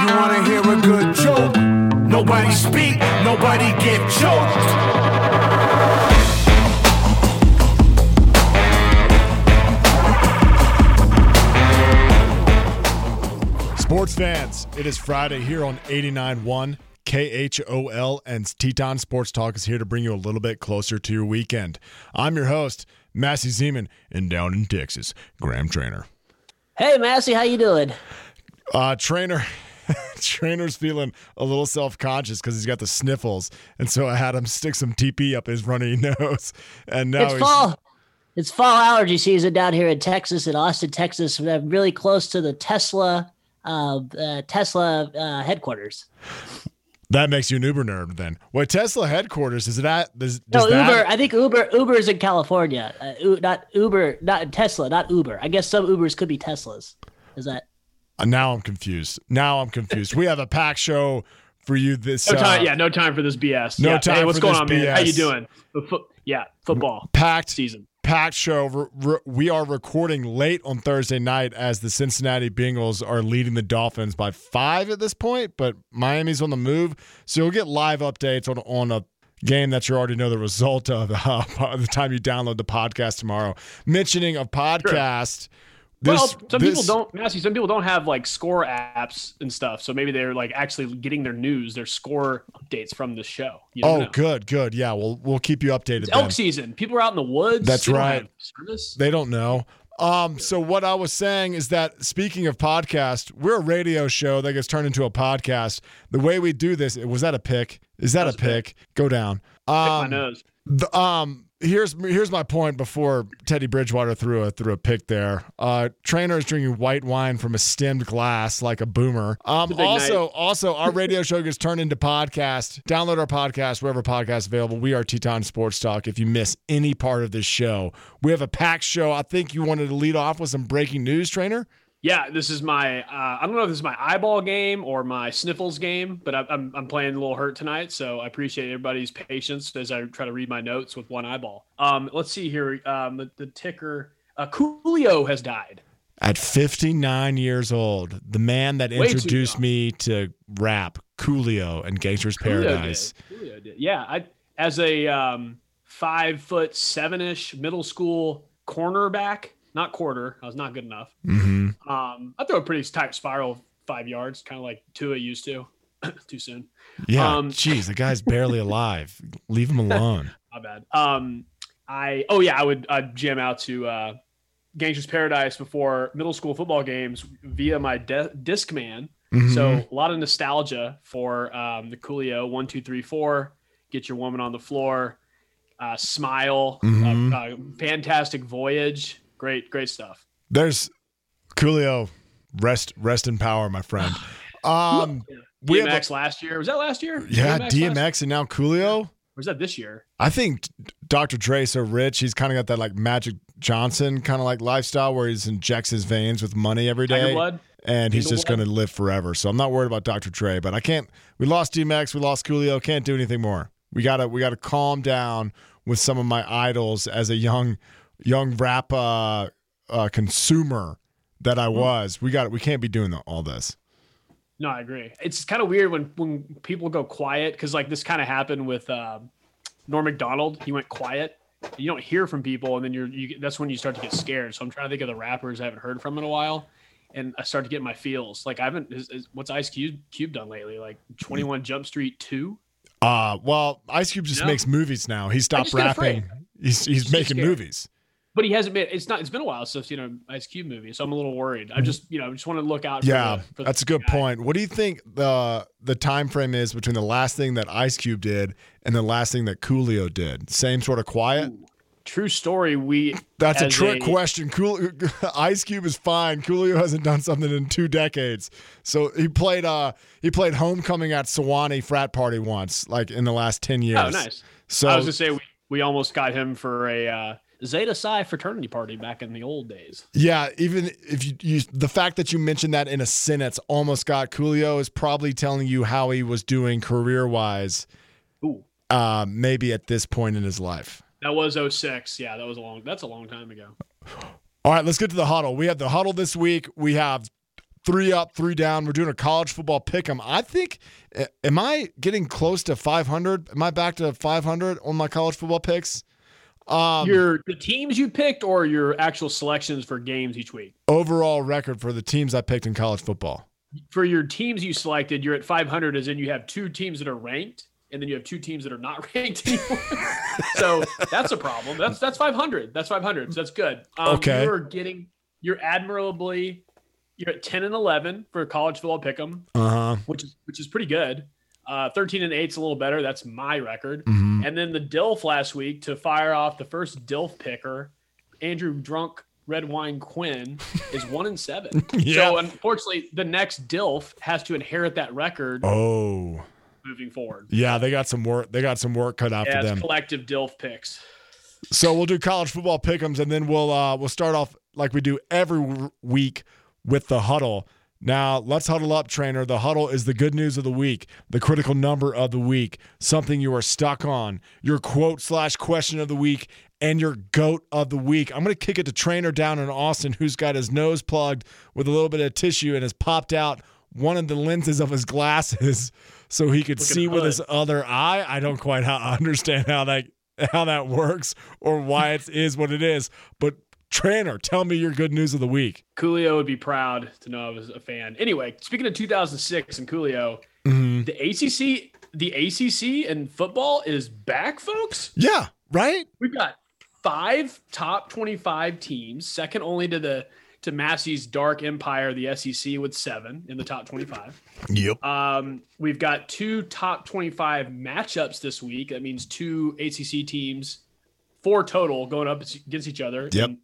You wanna hear a good joke? Nobody speak, nobody get choked. Sports fans, it is Friday here on 89.1 KHOL, and Teton Sports Talk is here to bring you a little bit closer to your weekend. I'm your host, Massey Zeman, and down in Texas, Graham Trainer. Hey, Massey, how you doing? Uh, trainer, trainer's feeling a little self-conscious because he's got the sniffles, and so I had him stick some TP up his runny nose, and now it's he's fall. It's fall allergy season down here in Texas, in Austin, Texas. We're really close to the Tesla, uh, uh, Tesla uh, headquarters. that makes you an Uber nerd. Then, what Tesla headquarters is it at? Does, does No, that, Uber. I think Uber. Uber is in California. Uh, not Uber. Not Tesla. Not Uber. I guess some Ubers could be Teslas. Is that? Uh, Now I'm confused. Now I'm confused. we have a pack show for you this No time, uh, yeah, no time for this BS. no yeah. time Hey, what's going on, man? How you doing? Fo- yeah, football packed season. packed show. Re- re- we are recording late on Thursday night as the Cincinnati Bengals are leading the Dolphins by five at this point, but Miami's on the move, so you'll get live updates on on a game that you already know the result of uh, by the time you download the podcast tomorrow. Mentioning of podcast. This, well, some this- people don't, Massey. Some people don't have like score apps and stuff, so maybe they're like actually getting their news, their score updates from the show. Oh, know. good, good. Yeah, we'll we'll keep you updated. It's then. elk season. People are out in the woods. That's They don't right. Service. They don't know. Um, so what I was saying is that speaking of podcast, we're a radio show that gets turned into a podcast. The way we do this, was that a pick? Is that, That a pick. pick? Go down. Pick my Um, nose. the, um, here's here's my point. Before Teddy Bridgewater threw a threw a pick there, uh, trainer is drinking white wine from a stemmed glass like a boomer. Um, a also also our radio show gets turned into podcast. Download our podcast wherever podcasts available. We are Teton Sports Talk. If you miss any part of this show, we have a packed show. I think you wanted to lead off with some breaking news, trainer. Yeah, this is my. Uh, I don't know if this is my eyeball game or my sniffles game, but I, I'm I'm playing a little hurt tonight, so I appreciate everybody's patience as I try to read my notes with one eyeball. Um, let's see here. Um, the, the ticker. Uh, Coolio has died. At 59 years old, the man that Way introduced me to rap, Coolio and Gangster's Coolio Paradise. did. Coolio did. Yeah, I as a um, five foot seven ish middle school cornerback, not quarter. I was not good enough. hmm Um, I throw a pretty tight spiral five yards, kind of like Tua used to. Too soon. Yeah, Um, jeez, the guy's barely alive. Leave him alone. My bad. Um, I oh yeah, I would I'd jam out to uh, Gangster's Paradise before middle school football games via my de- Discman. Mhm. So a lot of nostalgia for um, the Coolio one two three four. Get your woman on the floor. Uh, smile. Mhm. Uh, uh, fantastic voyage. Great, great stuff. there's Coolio. Rest, rest in power, my friend. Um, we have DMX last year. Was that last year? yeah, last- DMX and now Coolio. Or was that this year? I think Dr. Dre's so rich, he's kind of got that like Magic Johnson kind of like lifestyle where he injects his veins with money every day. And he's just going to live forever. So I'm not worried about Dr. Dre, but I can't. We lost DMX, we lost Coolio. Can't do anything more. We gotta we gotta calm down with some of my idols as a young young rap uh, uh, consumer that I was. We got we can't be doing all this. No, I agree. It's kind of weird when when people go quiet because like this kind of happened with um, Norm Macdonald. He went quiet. You don't hear from people, and then you're you, that's when you start to get scared. So I'm trying to think of the rappers I haven't heard from in a while, and I start to get my feels. Like I haven't. Is, is, what's Ice Cube Cube done lately? Like 21 Jump Street two. Uh, well, Ice Cube just No. makes movies now. He stopped rapping. He's he's making scared. movies. But he hasn't been. It's not. It's been a while since you know Ice Cube movie, so I'm a little worried. I just, you know, I just want to look out. For Yeah, the, for that's a good guy. point. What do you think the the time frame is between the last thing that Ice Cube did and the last thing that Coolio did? Same sort of quiet. True story. We. That's a trick question. Cool, Ice Cube is fine. Coolio hasn't done something in two decades. So he played uh he played homecoming at Sewanee frat party once, like in the last ten years. Oh, nice. So I was gonna say we, we almost got him for a uh, Zeta Psi fraternity party back in the old days. yeah, even if you, you the fact that you mentioned that in a sentence almost got Coolio is probably telling you how he was doing career wise, Ooh, uh, maybe at this point in his life. that was 06. Yeah, that was a long. That's a long time ago. All right, let's get to the huddle. We have the huddle this week. We have three up, three down. We're doing a college football pick 'em. I think, am I getting close to 500? Am I back to 500 on my college football picks? Um, your the teams you picked or your actual selections for games each week. overall record for the teams I picked in college football. For your teams you selected, you're at 500, as in you have two teams that are ranked, and then you have two teams that are not ranked anymore. so that's a problem. That's that's 500. That's 500. So that's good. Um, Okay. You're getting you're admirably you're at 10 and 11 for college football pick'em, Uh huh. which is which is pretty good. Uh, 13 and 8 is a little better. That's my record. Mhm. And then the DILF last week to fire off the first DILF picker, Andrew Drunk Red Wine Quinn is one and seven. Yeah. So unfortunately, the next DILF has to inherit that record Oh, moving forward. yeah. They got some work. They got some work cut out Yeah, for them. collective DILF picks. So we'll do college football pick'ems, and then we'll uh, we'll start off like we do every week with the huddle. Now let's huddle up, trainer. The huddle is the good news of the week, the critical number of the week, something you are stuck on, your quote slash question of the week, and your goat of the week. I'm gonna kick it to trainer down in Austin, who's got his nose plugged with a little bit of tissue and has popped out one of the lenses of his glasses so he could Look see with his other eye. I don't quite how, understand how that how that works or why it is what it is. But trainer, tell me your good news of the week. Coolio would be proud to know I was a fan. Anyway, speaking of 2006 and Coolio, Mm-hmm. the ACC, the ACC and football is back, folks. Yeah, right. We've got five top 25 teams, second only to the to Massey's Dark Empire, the SEC, with seven in the top 25. Yep. Um, we've got two top 25 matchups this week. That means two ACC teams, four total, going up against each other. Yep. And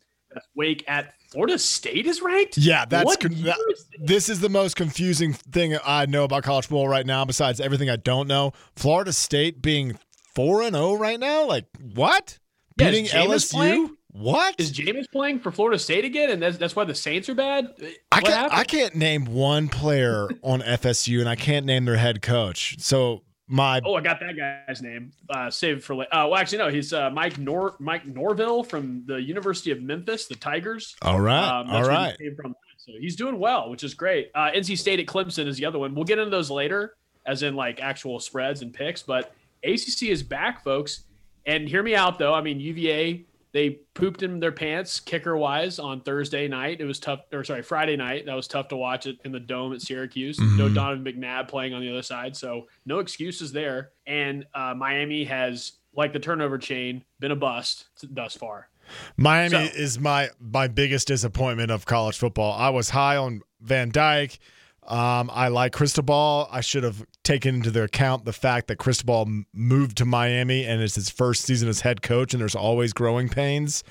Wake at Florida State is ranked. Yeah, that's con- that- is this? is the most confusing thing I know about college football right now. Besides everything I don't know, Florida State being four and zero right now. Like what? Yeah, Beating LSU. playing? What? Is Jameis playing for Florida State again, and that's, that's why the Saints are bad? I can't. happened? I can't name one player on FSU, and I can't name their head coach. So my Oh, I got that guy's name. Uh, saved for late. Uh, well, actually, no. He's uh, Mike Nor Mike Norvell from the University of Memphis, the Tigers. all right, Um, all where he from. So he's doing well, which is great. Uh, NC State at Clemson is the other one. We'll get into those later, as in like actual spreads and picks. But ACC is back, folks. And hear me out, though. I mean, UVA they pooped in their pants kicker wise on Thursday night. It was tough, or sorry, Friday night. That was tough to watch it in the dome at Syracuse. No Mhm. Donovan McNabb playing on the other side, so no excuses there. And uh, Miami has, like the turnover chain, been a bust thus far. Miami So- is my my biggest disappointment of college football. I was high on Van Dyke. Um, I like Cristobal. I should have taken into account the fact that Cristobal moved to Miami and it's his first season as head coach, and there's always growing pains.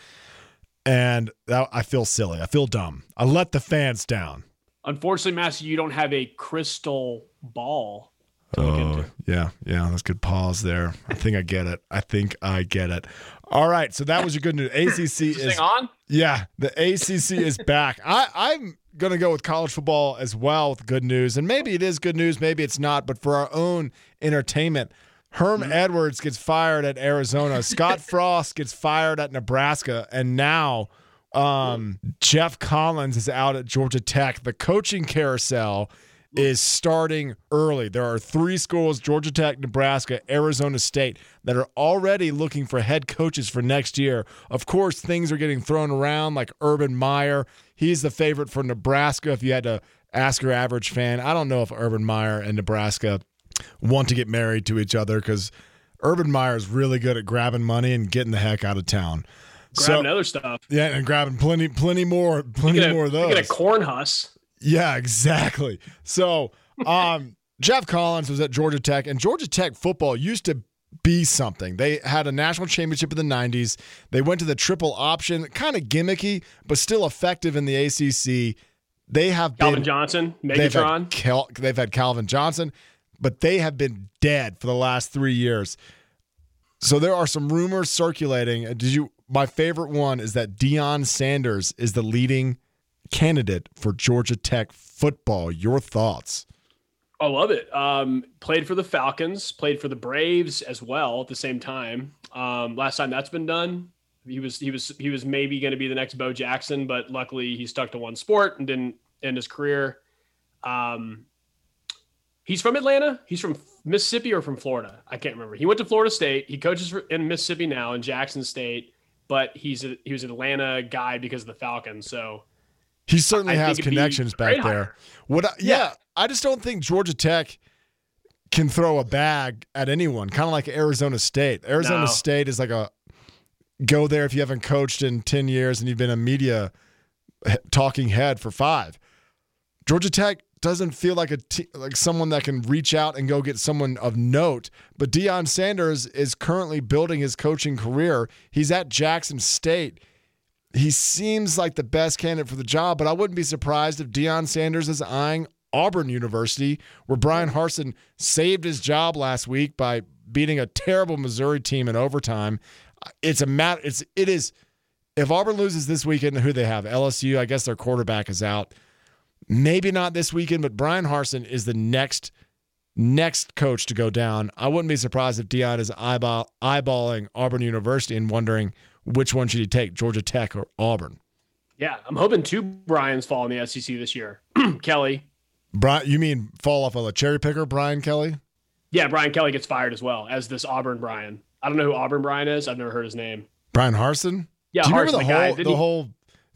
And that, I feel silly. I feel dumb. I let the fans down. Unfortunately, Master, you don't have a crystal ball to look Oh, into. yeah, yeah, that's good pause there. I think I get it. I think I get it. All right, so that was your good news. ACC Is on? Yeah, the ACC is back. I, I'm going to go with college football as well with good news. And maybe it is good news, maybe it's not. But for our own entertainment, Herm Edwards gets fired at Arizona. Scott Frost gets fired at Nebraska. And now um, Geoff Collins is out at Georgia Tech. The coaching carousel is starting early. There are three schools Georgia Tech, Nebraska, Arizona State that are already looking for head coaches for next year. Of course, things are getting thrown around like Urban Meyer. He's the favorite for Nebraska. If you had to ask your average fan, I don't know if Urban Meyer and Nebraska want to get married to each other because Urban Meyer is really good at grabbing money and getting the heck out of town. Grabbing other stuff. yeah, and grabbing plenty, plenty more, plenty Get a, more of those. Get a corn husk. Yeah, exactly. So, um, Geoff Collins was at Georgia Tech, and Georgia Tech football used to be something. They had a national championship in the 90s. They went to the triple option, kind of gimmicky, but still effective in the ACC. They have Calvin been Johnson, they've Megatron. had, Cal, they've had Calvin Johnson, but they have been dead for the last three years. So there are some rumors circulating. Did you? My favorite one is that Deion Sanders is the leading candidate for Georgia Tech football. Your thoughts? I love it. Um, played for the Falcons, played for the Braves as well at the same time. Um, last time that's been done, he was he was he was maybe going to be the next Bo Jackson, but luckily he stuck to one sport and didn't end his career. Um, he's from Atlanta. He's from Mississippi or from Florida. I can't remember. He went to Florida State. He coaches in Mississippi now in Jackson State, but he's a, he was an Atlanta guy because of the Falcons. So He certainly I has think it'd be connections back there. What? I, yeah. Yeah. I just don't think Georgia Tech can throw a bag at anyone. Kind of like Arizona State. Arizona No. State is like a go there if you haven't coached in ten years and you've been a media talking head for five. Georgia Tech doesn't feel like a like someone that can reach out and go get someone of note. But Deion Sanders is currently building his coaching career. He's at Jackson State. He seems like the best candidate for the job, but I wouldn't be surprised if Deion Sanders is eyeing Auburn University, where Bryan Harsin saved his job last week by beating a terrible Missouri team in overtime. It's a matter. It's it is. If Auburn loses this weekend, who they have? LSU. I guess their quarterback is out. Maybe not this weekend, but Bryan Harsin is the next next coach to go down. I wouldn't be surprised if Deion is eyeball eyeballing Auburn University and wondering which one should he take, Georgia Tech or Auburn. yeah, I'm hoping two Brian's fall in the SEC this year. Kelly. Brian, you mean fall off of a cherry picker, Brian Kelly? Yeah, Brian Kelly gets fired as well as this Auburn Brian. I don't know who Auburn Brian is. I've never heard his name. Bryan Harsin? Yeah, Do you Harsin, remember the, the whole Didn't the he- whole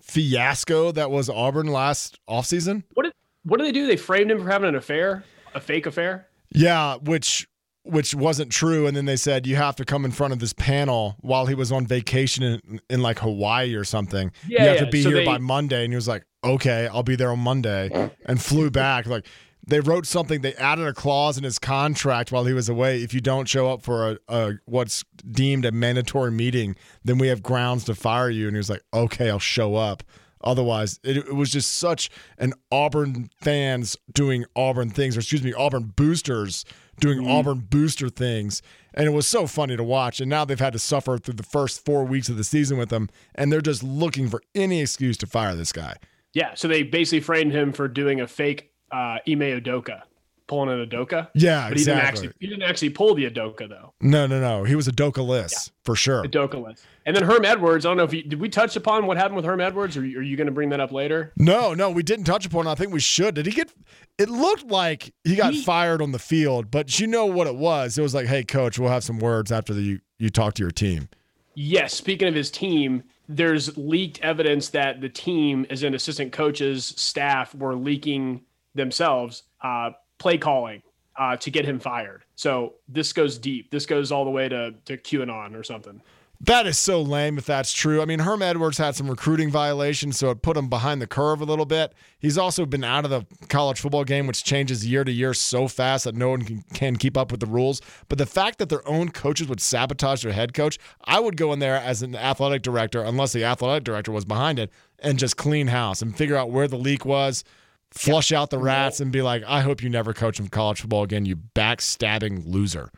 fiasco that was Auburn last offseason? What did what did they do? They framed him for having an affair, a fake affair. Yeah, which which wasn't true, and then they said you have to come in front of this panel while he was on vacation in, in like Hawaii or something. Yeah, you have yeah. to be So here they- by Monday, and he was like, "Okay, I'll be there on Monday," and flew back. Like they wrote something, they added a clause in his contract while he was away. If you don't show up for a, a what's deemed a mandatory meeting, then we have grounds to fire you. And he was like, "Okay, I'll show up." Otherwise, it, it was just such an Auburn fans doing Auburn things, or excuse me, Auburn boosters doing Auburn booster things. And it was so funny to watch. And now they've had to suffer through the first four weeks of the season with him. And they're just looking for any excuse to fire this guy. Yeah, so they basically framed him for doing a fake uh, Ime Udoka, pulling an Udoka. Yeah, but he didn't exactly. actually he didn't actually pull the Udoka though. No, no, no. He was a Dokalist for sure. Udoka list. And then Herm Edwards. I don't know if you, did we touch upon what happened with Herm Edwards, or are you going to bring that up later? No, no, we didn't touch upon it. I think we should. Did he get it looked like he got He- fired on the field, but you know what it was. It was like, hey coach, we'll have some words after the, you you talk to your team. Yes. Speaking of his team, there's leaked evidence that the team, as in assistant coaches, staff, were leaking themselves uh, play calling uh, to get him fired. So this goes deep. This goes all the way to to QAnon or something. That is so lame if that's true. I mean, Herm Edwards had some recruiting violations, so it put him behind the curve a little bit. He's also been out of the college football game, which changes year to year so fast that no one can, can keep up with the rules. But the fact that their own coaches would sabotage their head coach, I would go in there as an athletic director, unless the athletic director was behind it, and just clean house and figure out where the leak was, flush out the rats, and be like, I hope you never coach in college football again, you backstabbing loser.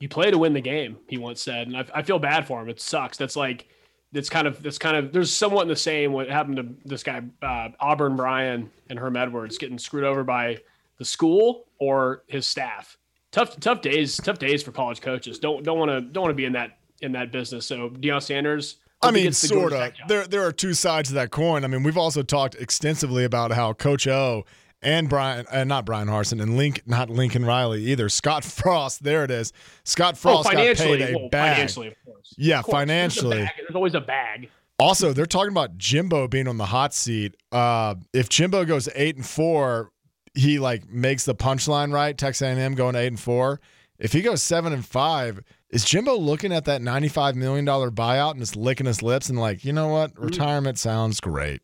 you play to win the game he once said and I, I feel bad for him. It sucks. That's like that's kind of that's kind of there's somewhat in the same what happened to this guy uh, auburn bryan and herm edwards getting screwed over by the school or his staff. Tough tough days tough days for college coaches. Don't don't want to don't want to be in that in that business. So Deion sanders I mean, sort of. There, there are two sides to that coin. I mean, we've also talked extensively about how Coach O and Brian, uh, not Bryan Harsin, and Link, not Lincoln Riley either. Scott Frost, there it is. Scott oh, Frost got financially, paid a well, bag. financially, of course. Yeah, Of course. Financially. bag. There's always a bag. Also, they're talking about Jimbo being on the hot seat. Uh, if Jimbo goes eight and four, he like makes the punchline right. Texas A&M going eight and four. If he goes seven and five, is Jimbo looking at that ninety-five million dollar buyout and just licking his lips and like, you know what, retirement sounds great.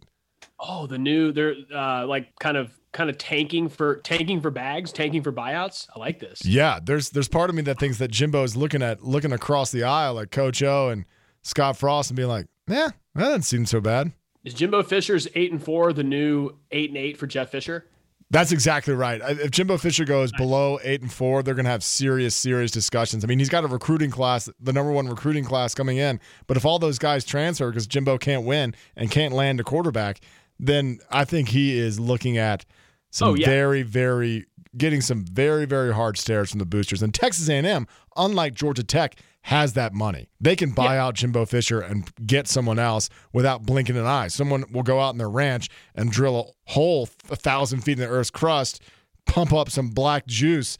Oh, the new they're uh, like kind of kind of tanking for tanking for bags, tanking for buyouts. I like this. Yeah, there's there's part of me that thinks that Jimbo is looking at looking across the aisle at Coach O and Scott Frost and being like, yeah, that doesn't seem so bad. Is Jimbo Fisher's eight and four the new eight and eight for Jeff Fisher? That's exactly right. If Jimbo Fisher goes below eight and four, they're going to have serious, serious discussions. I mean, he's got a recruiting class, the number one recruiting class coming in. But if all those guys transfer because Jimbo can't win and can't land a quarterback, then I think he is looking at some Oh, yeah. very, very getting some very, very hard stares from the boosters. And Texas A&M, unlike Georgia Tech, has that money. They can buy out Jimbo Fisher and get someone else without blinking an eye. Someone will go out in their ranch and drill a hole a thousand feet in the earth's crust, pump up some black juice,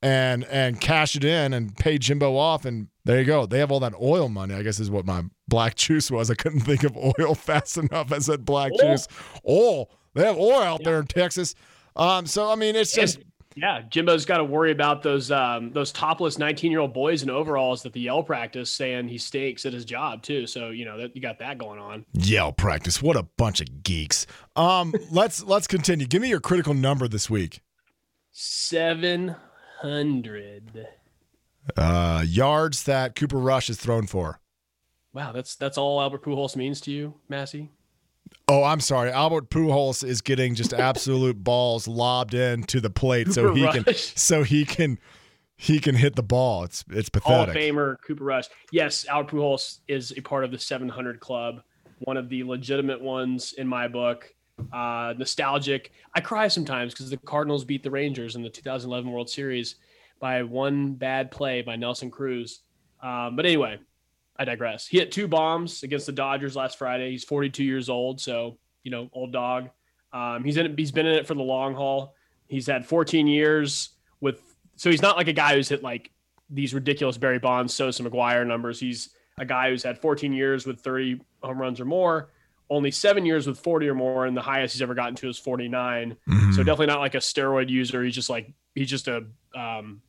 and and cash it in and pay Jimbo off, and there you go. They have all that oil money. I guess is what my black juice was. I couldn't think of oil fast enough. I said black Oil. juice. Oil. They have oil out there in Texas. Um, so I mean, it's just yeah, Jimbo's got to worry about those um, those topless 19 year old boys in overalls that the yell practice saying he stinks at his job too. So you know that you got that going on. yell practice. What a bunch of geeks. Um, let's let's continue. Give me your critical number this week. Seven hundred. Uh, yards that Cooper Rush is thrown for. Wow, that's that's all Albert Pujols means to you, Massey. Oh, I'm sorry. Albert Pujols is getting just absolute balls lobbed into the plate so Cooper he can so he can he can hit the ball. It's it's pathetic. Hall of. Famer Cooper Rush. Yes, Albert Pujols is a part of the 700 club, one of the legitimate ones in my book. Uh, nostalgic. I cry sometimes because the Cardinals beat the Rangers in the 2011 World Series by one bad play by Nelson Cruz. Um, but anyway, I digress. He hit two bombs against the Dodgers last Friday. He's 42 years old, so you know, old dog. Um, he's in it. He's been in it for the long haul. He's had 14 years with. So he's not like a guy who's hit like these ridiculous Barry Bonds, Sosa, McGwire numbers. He's a guy who's had 14 years with 30 home runs or more. Only seven years with 40 or more, and the highest he's ever gotten to is 49. Mhm. So definitely not like a steroid user. He's just like he's just a um,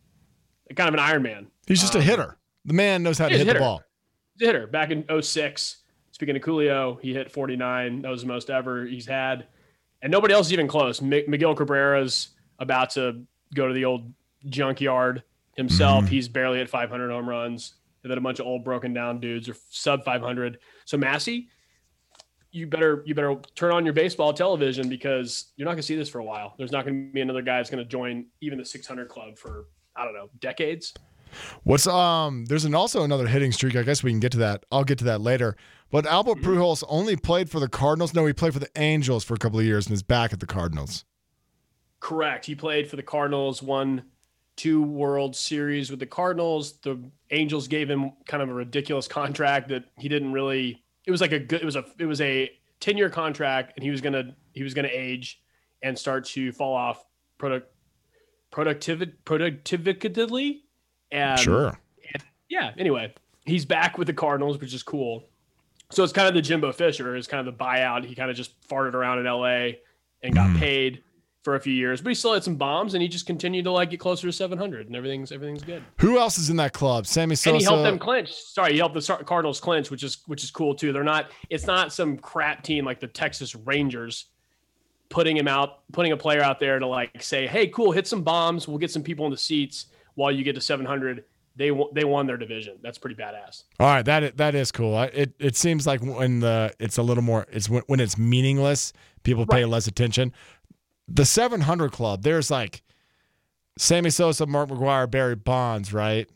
kind of an Iron Man. He's just a Um, hitter. The man knows how to hit the ball. Hitter back in 06. Speaking of Coolio, he hit 49. That was the most ever he's had. And nobody else is even close. M- Miguel Cabrera's about to go to the old junkyard himself. Mhm. He's barely at 500 home runs. And then a bunch of old broken down dudes are sub 500. So Massey, you better you better turn on your baseball television because you're not going to see this for a while. There's not going to be another guy that's going to join even the 600 club for I don't know decades. What's um? There's an also another hitting streak. I guess we can get to that. I'll get to that later. But Albert Mm-hmm. Pujols only played for the Cardinals. No, he played for the Angels for a couple of years and is back at the Cardinals. Correct. He played for the Cardinals, won two World Series with the Cardinals. The Angels gave him kind of a ridiculous contract that he didn't really. It was like a good. It was a. It was a ten year contract, and he was gonna. He was gonna age and start to fall off product productivity productively. And sure. yeah. Anyway, he's back with the Cardinals, which is cool. So it's kind of the Jimbo Fisher is kind of the buyout. He kind of just farted around in LA and got Mhm. paid for a few years, but he still had some bombs and he just continued to like get closer to 700 and everything's everything's good. Who else is in that club? Sammy Sosa. And he helped them clinch. Sorry, he helped the Cardinals clinch, which is which is cool too. They're not. It's not some crap team like the Texas Rangers putting him out, putting a player out there to like say, "Hey, cool, hit some bombs. We'll get some people in the seats while you get to 700." They won- they won their division. That's pretty badass. All right, that that is cool. I- It it seems like when the it's a little more it's when, when it's meaningless, people pay Right. less attention. The 700 club, there's like Sammy Sosa, Mark McGwire, Barry Bonds, right?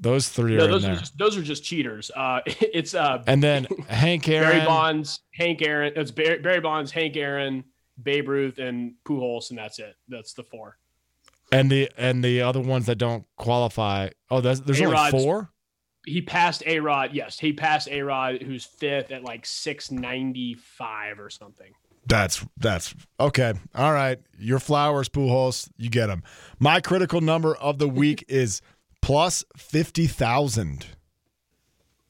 Those three No, are in those there. are just those are just cheaters. Uh, it's uh, and then Hank Aaron. Barry Bonds, Hank Aaron. It's Barry, Barry Bonds, Hank Aaron, Babe Ruth, and Pujols, and that's it. That's the four. And the and the other ones that don't qualify. Oh, there's, there's only A-Rod's- four. He passed A Rod. Yes, he passed A Rod, who's fifth at like six ninety five or something. That's that's okay. All right, your flowers, Pujols, you get them. My critical number of the week is plus fifty thousand.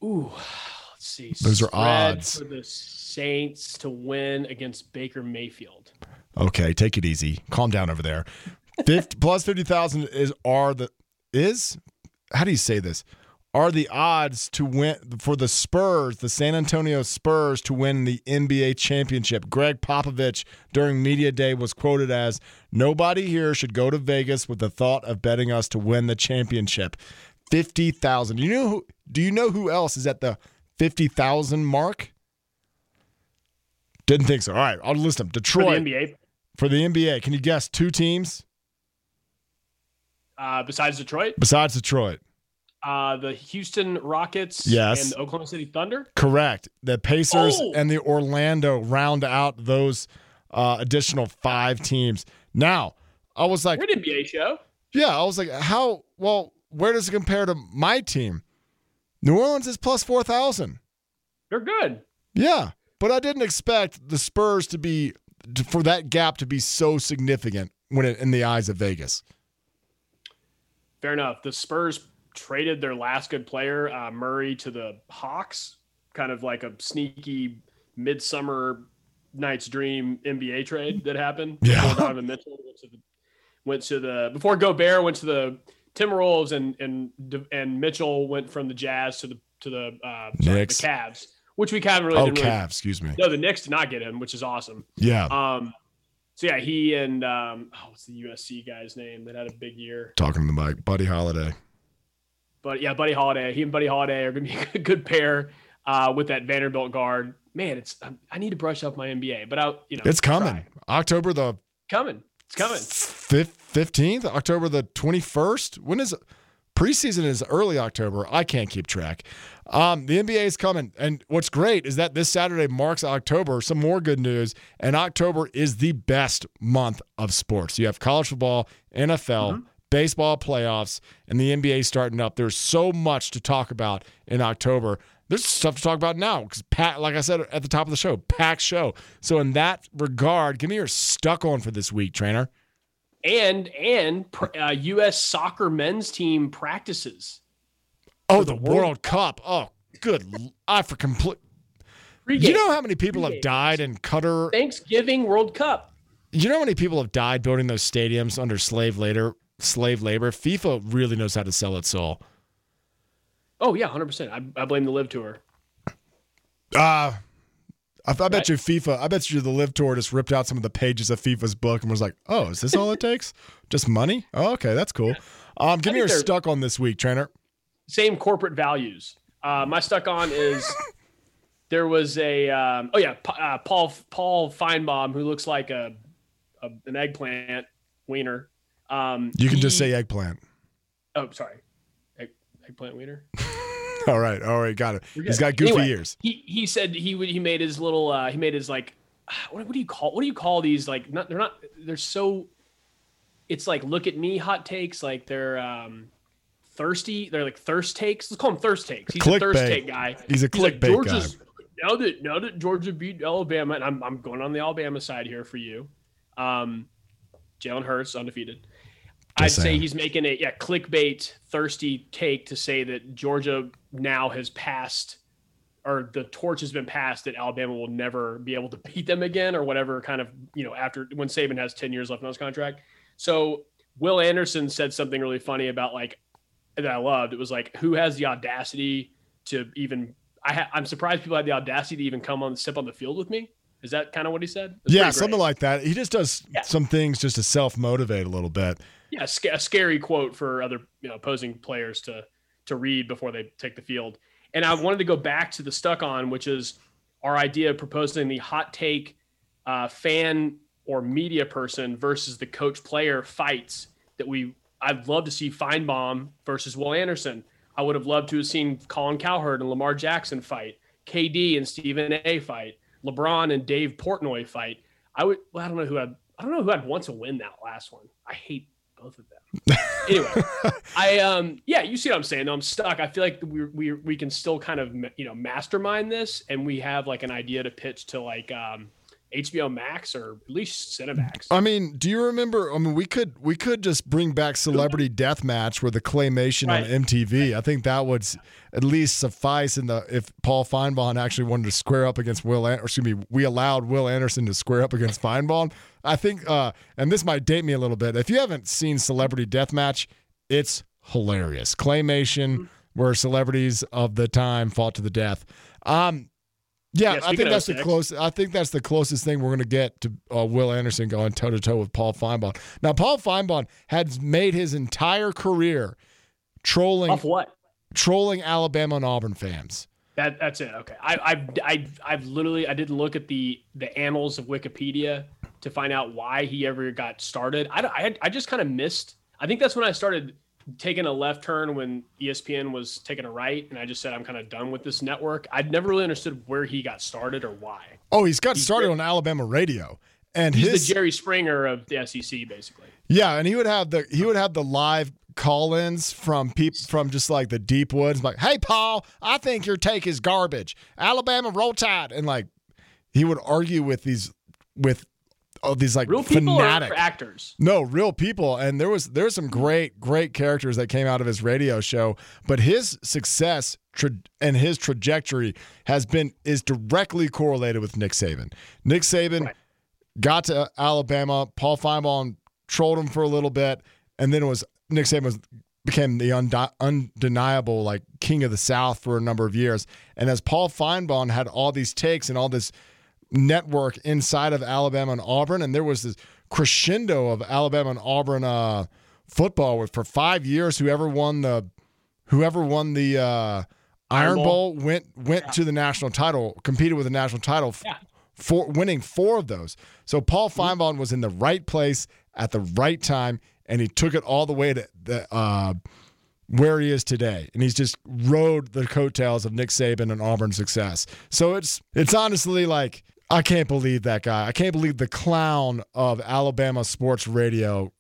Ooh, let's see. Those are odds. for the Saints to win against Baker Mayfield. Okay, take it easy. Calm down over there. 50, plus fifty thousand is are the is how do you say this? Are the odds to win for the Spurs, the San Antonio Spurs, to win the NBA championship? Gregg Popovich during media day was quoted as, "Nobody here should go to Vegas with the thought of betting us to win the championship." Fifty thousand. You know who? Do you know who else is at the fifty thousand mark? Didn't think so. All right, I'll list them. Detroit. For the NBA, for the NBA. Can you guess two teams uh, besides Detroit, besides Detroit? uh, the Houston Rockets Yes. and the Oklahoma City Thunder. Correct. The Pacers Oh! and the Orlando round out those uh, additional five teams. Now, I was like, We're an NBA show. yeah, I was like, how? Well, where does it compare to my team? New Orleans is plus 4,000. They're good. Yeah, but I didn't expect the Spurs to be for that gap to be so significant when it, in the eyes of Vegas. Fair enough. The Spurs traded their last good player, uh, Murray, to the Hawks, kind of like a sneaky midsummer night's dream NBA trade that happened. Yeah. Before Donovan Mitchell went to the, went to the before Gobert went to the Timberwolves and and and Mitchell went from the Jazz to the to the uh, sorry, the Cavs, which we kind of really Oh, didn't really Cavs, excuse me. no, the Knicks did not get him, which is awesome. Yeah, Um, so yeah, he and um, oh, what's the USC guy's name that had a big year? talking to the mic, Buddy Holiday. But yeah, Buddy Holiday. He and Buddy Holiday are going to be a good pair uh, with that Vanderbilt guard. Man, it's um, I need to brush up my NBA, but I you know It's coming. try. October the coming, it's coming. 15th, October the 21st. When is preseason is early October. I can't keep track. Um, the NBA is coming. And what's great is that this Saturday marks October. Some more good news. And October is the best month of sports. You have college football, NFL, baseball playoffs, and the NBA starting up. There's so much to talk about in October. There's stuff to talk about now because Pat, like I said at the top of the show, packed show. So in that regard, give me your stuck on for this week, trainer. And and uh, U.S. soccer men's team practices. Oh, the, the World, World Cup. Oh, good. I for complete. You know how many people have Pre-game. died in Qatar? Thanksgiving World Cup. You know how many people have died building those stadiums under slave labor? Slave labor. FIFA really knows how to sell its soul. Oh yeah, hundred percent. I, I blame the LIV Tour. Uh I, I bet you FIFA. I bet you the LIV Tour just ripped out some of the pages of FIFA's book and was like, "Oh, is this all it takes? Just money? Oh, okay, that's cool." Um, give me your stuck on this week, trainer. Same corporate values. Uh, my stuck on is there was a um, oh yeah uh, Paul Paul Finebaum who looks like a, a an eggplant wiener. Um, You can just say eggplant. oh sorry, Egg, eggplant wiener. All right, all right, got it. He's got goofy Anyway, ears. He he said he would he made his little uh, he made his like what, what do you call what do you call these like not they're not they're so it's like look at me hot takes like they're um thirsty they're like thirst takes. Let's call them thirst takes. He's a thirst Clickbait. take guy. He's a like, clickbait Georgia's now that now that Georgia beat Alabama and I'm I'm going on the Alabama side here for you um Jalen Hurts undefeated. I'd Just say he's making a yeah clickbait thirsty take to say that Georgia now has passed or the torch has been passed that Alabama will never be able to beat them again or whatever kind of you know after when Saban has 10 years left on his contract. So Will Anderson said something really funny about like that I loved. It was like who has the audacity to even I ha- I'm surprised people had the audacity to even come on step on the field with me. Is that kind of what he said? Yeah, something like that. He just does Yeah. some things just to self motivate a little bit. yeah, a, sca- a scary quote for other you know opposing players to to read before they take the field. And I wanted to go back to the stuck on, which is our idea of proposing the hot take uh, fan or media person versus the coach player fights that we. I'd love to see Finebaum versus Will Anderson. I would have loved to have seen Colin Cowherd and Lamar Jackson fight, KD and Stephen A. fight, LeBron and Dave Portnoy fight. I would. Well, I don't know who I'd. I don't know who I'd want to win that last one. I hate both of them. anyway, I um yeah, you see what I'm saying? Though I'm stuck. I feel like we we we can still kind of you know mastermind this, and we have like an idea to pitch to like um HBO Max or at least Cinemax. I mean, do you remember? I mean, we could we could just bring back Celebrity Death Deathmatch with the claymation Right. on MTV. I think that would at least suffice in the if Paul Finebaum actually wanted to square up against Will. Or excuse me, we allowed Will Anderson to square up against Finebaum. I think, uh, and this might date me a little bit. If you haven't seen Celebrity Deathmatch, it's hilarious. Claymation, where celebrities of the time fought to the death. Um, yeah, Yeah, I think that's the 06. close. I think that's the closest thing we're going to get to uh, Will Anderson going toe to toe with Paul Finebaum. Now, Paul Finebaum has made his entire career trolling Off what? trolling Alabama and Auburn fans. That that's it. Okay. I I've I, I've literally I didn't look at the the annals of Wikipedia to find out why he ever got started. I I I just kind of missed. I think that's when I started taking a left turn when ESPN was taking a right, and I just said I'm kind of done with this network. I'd never really understood where he got started or why. Oh, he's got started great. on Alabama radio, and He's his the Jerry Springer of the SEC, basically. yeah, and he would have the he would have the live call-ins from people from just like the deep woods, like, "Hey, Paul, I think your take is garbage. Alabama roll tide," and like he would argue with these with all these like Real people fanatic or actors? no, real people, and there was there's some great great characters that came out of his radio show, but his success tra- and his trajectory has been is directly correlated with Nick Saban. Nick Saban Right. got to Alabama, Paul Finebaum trolled him for a little bit, and then it was Nick Saban was became the undi- undeniable like king of the South for a number of years, and as Paul Finebaum had all these takes and all this network inside of Alabama and Auburn, and there was this crescendo of Alabama and Auburn uh, football with for five years. Whoever won the whoever won the uh, Iron Bowl. Bowl went went to the national title, competed with the national title, f- Yeah. for winning four of those. So Paul Finebaum was in the right place at the right time, and he took it all the way to the. Uh, where he is today, and he's just rode the coattails of Nick Saban and Auburn's success. So it's it's honestly like I can't believe that guy. I can't believe the clown of Alabama sports radio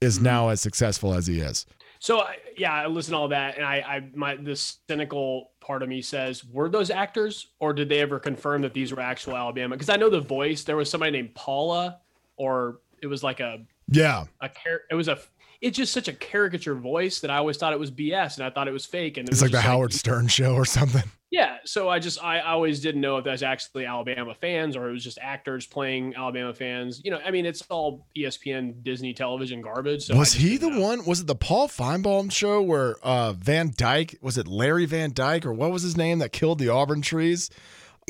is mm-hmm. now as successful as he is. So yeah, I listen to all that, and I, I my this cynical part of me says, were those actors, or did they ever confirm that these were actual Alabama? Because I know the voice. There was somebody named Paula, or it was like a Yeah, a char- It was a. It's just such a caricature voice that I always thought it was BS, and I thought it was fake. And it it's was like the just Howard Stern show or something. Yeah, so I just I always didn't know if that's actually Alabama fans or it was just actors playing Alabama fans. You know, I mean, it's all ESPN Disney television garbage. So was he the know. one? Was it the Paul Finebaum show where uh, Van Dyke was it Larry Van Dyke or what was his name that killed the Auburn trees?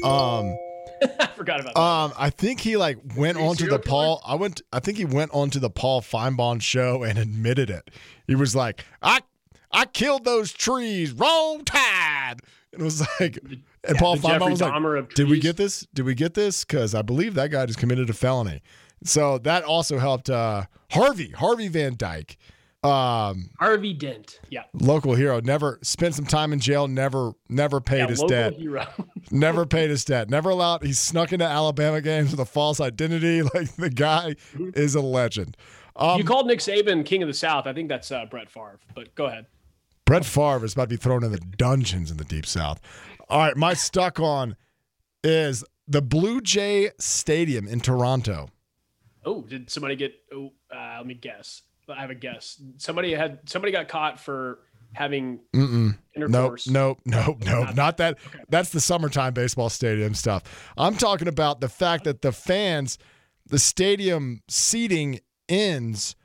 Um, I forgot about that. Um, I think he like went you onto the killer? Paul. I went. I think he went onto the Paul Finebaum show and admitted it. He was like, "I, I killed those trees. Roll Tide." And it was like, and Paul Finebaum was like, "Did we get this? Did we get this? Because I believe that guy just committed a felony." So that also helped uh, Harvey Harvey Van Dyke, um, Harvey Dent. Yeah, local hero. Never spent some time in jail. Never never paid yeah his local debt hero. never paid his debt. Never allowed. He snuck into Alabama games with a false identity. Like the guy is a legend. Um, you called Nick Saban King of the South. I think that's uh, Brett Favre. But go ahead. Brett Favre is about to be thrown in the dungeons in the deep south. All right, my stuck on is the Blue Jay Stadium in Toronto. Oh, did somebody get? Oh, uh, let me guess. I have a guess. Somebody had somebody got caught for having Mm-mm. Nope, intercourse. nope, nope, nope. Not that. That's the summertime baseball stadium stuff. I'm talking about the fact that the fans, the stadium seating ends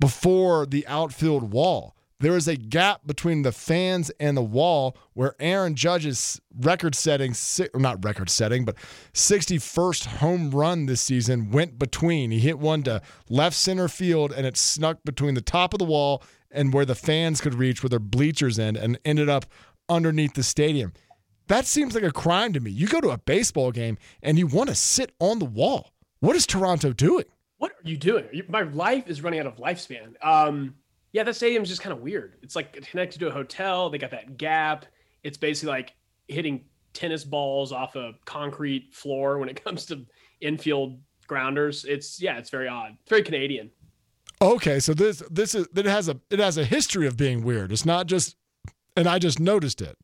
before the outfield wall. There is a gap between the fans and the wall where Aaron Judge's record setting, not record setting, but 61st home run this season went between. He hit one to left center field and it snuck between the top of the wall and where the fans could reach with their bleachers in and ended up underneath the stadium. That seems like a crime to me. You go to a baseball game and you want to sit on the wall. What is Toronto doing? What are you doing? My life is running out of lifespan. Um, yeah, that stadium's just kind of weird. It's like connected to a hotel. They got that gap. It's basically like hitting tennis balls off a concrete floor when it comes to infield grounders. It's yeah, it's very odd. It's very Canadian. Okay, so this this is it has a it has a history of being weird. It's not just and I just noticed it.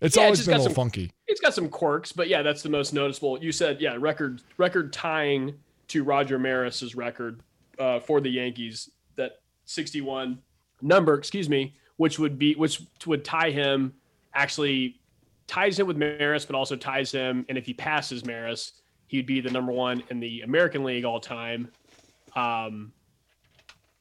It's Yeah, always been a little some- funky. It's got some quirks, but yeah, that's the most noticeable. You said yeah, record record tying to Roger Maris's record uh, for the Yankees. That 61 number, excuse me, which would be which would tie him actually ties him with Maris, but also ties him. And if he passes Maris, he'd be the number one in the American League all time, um,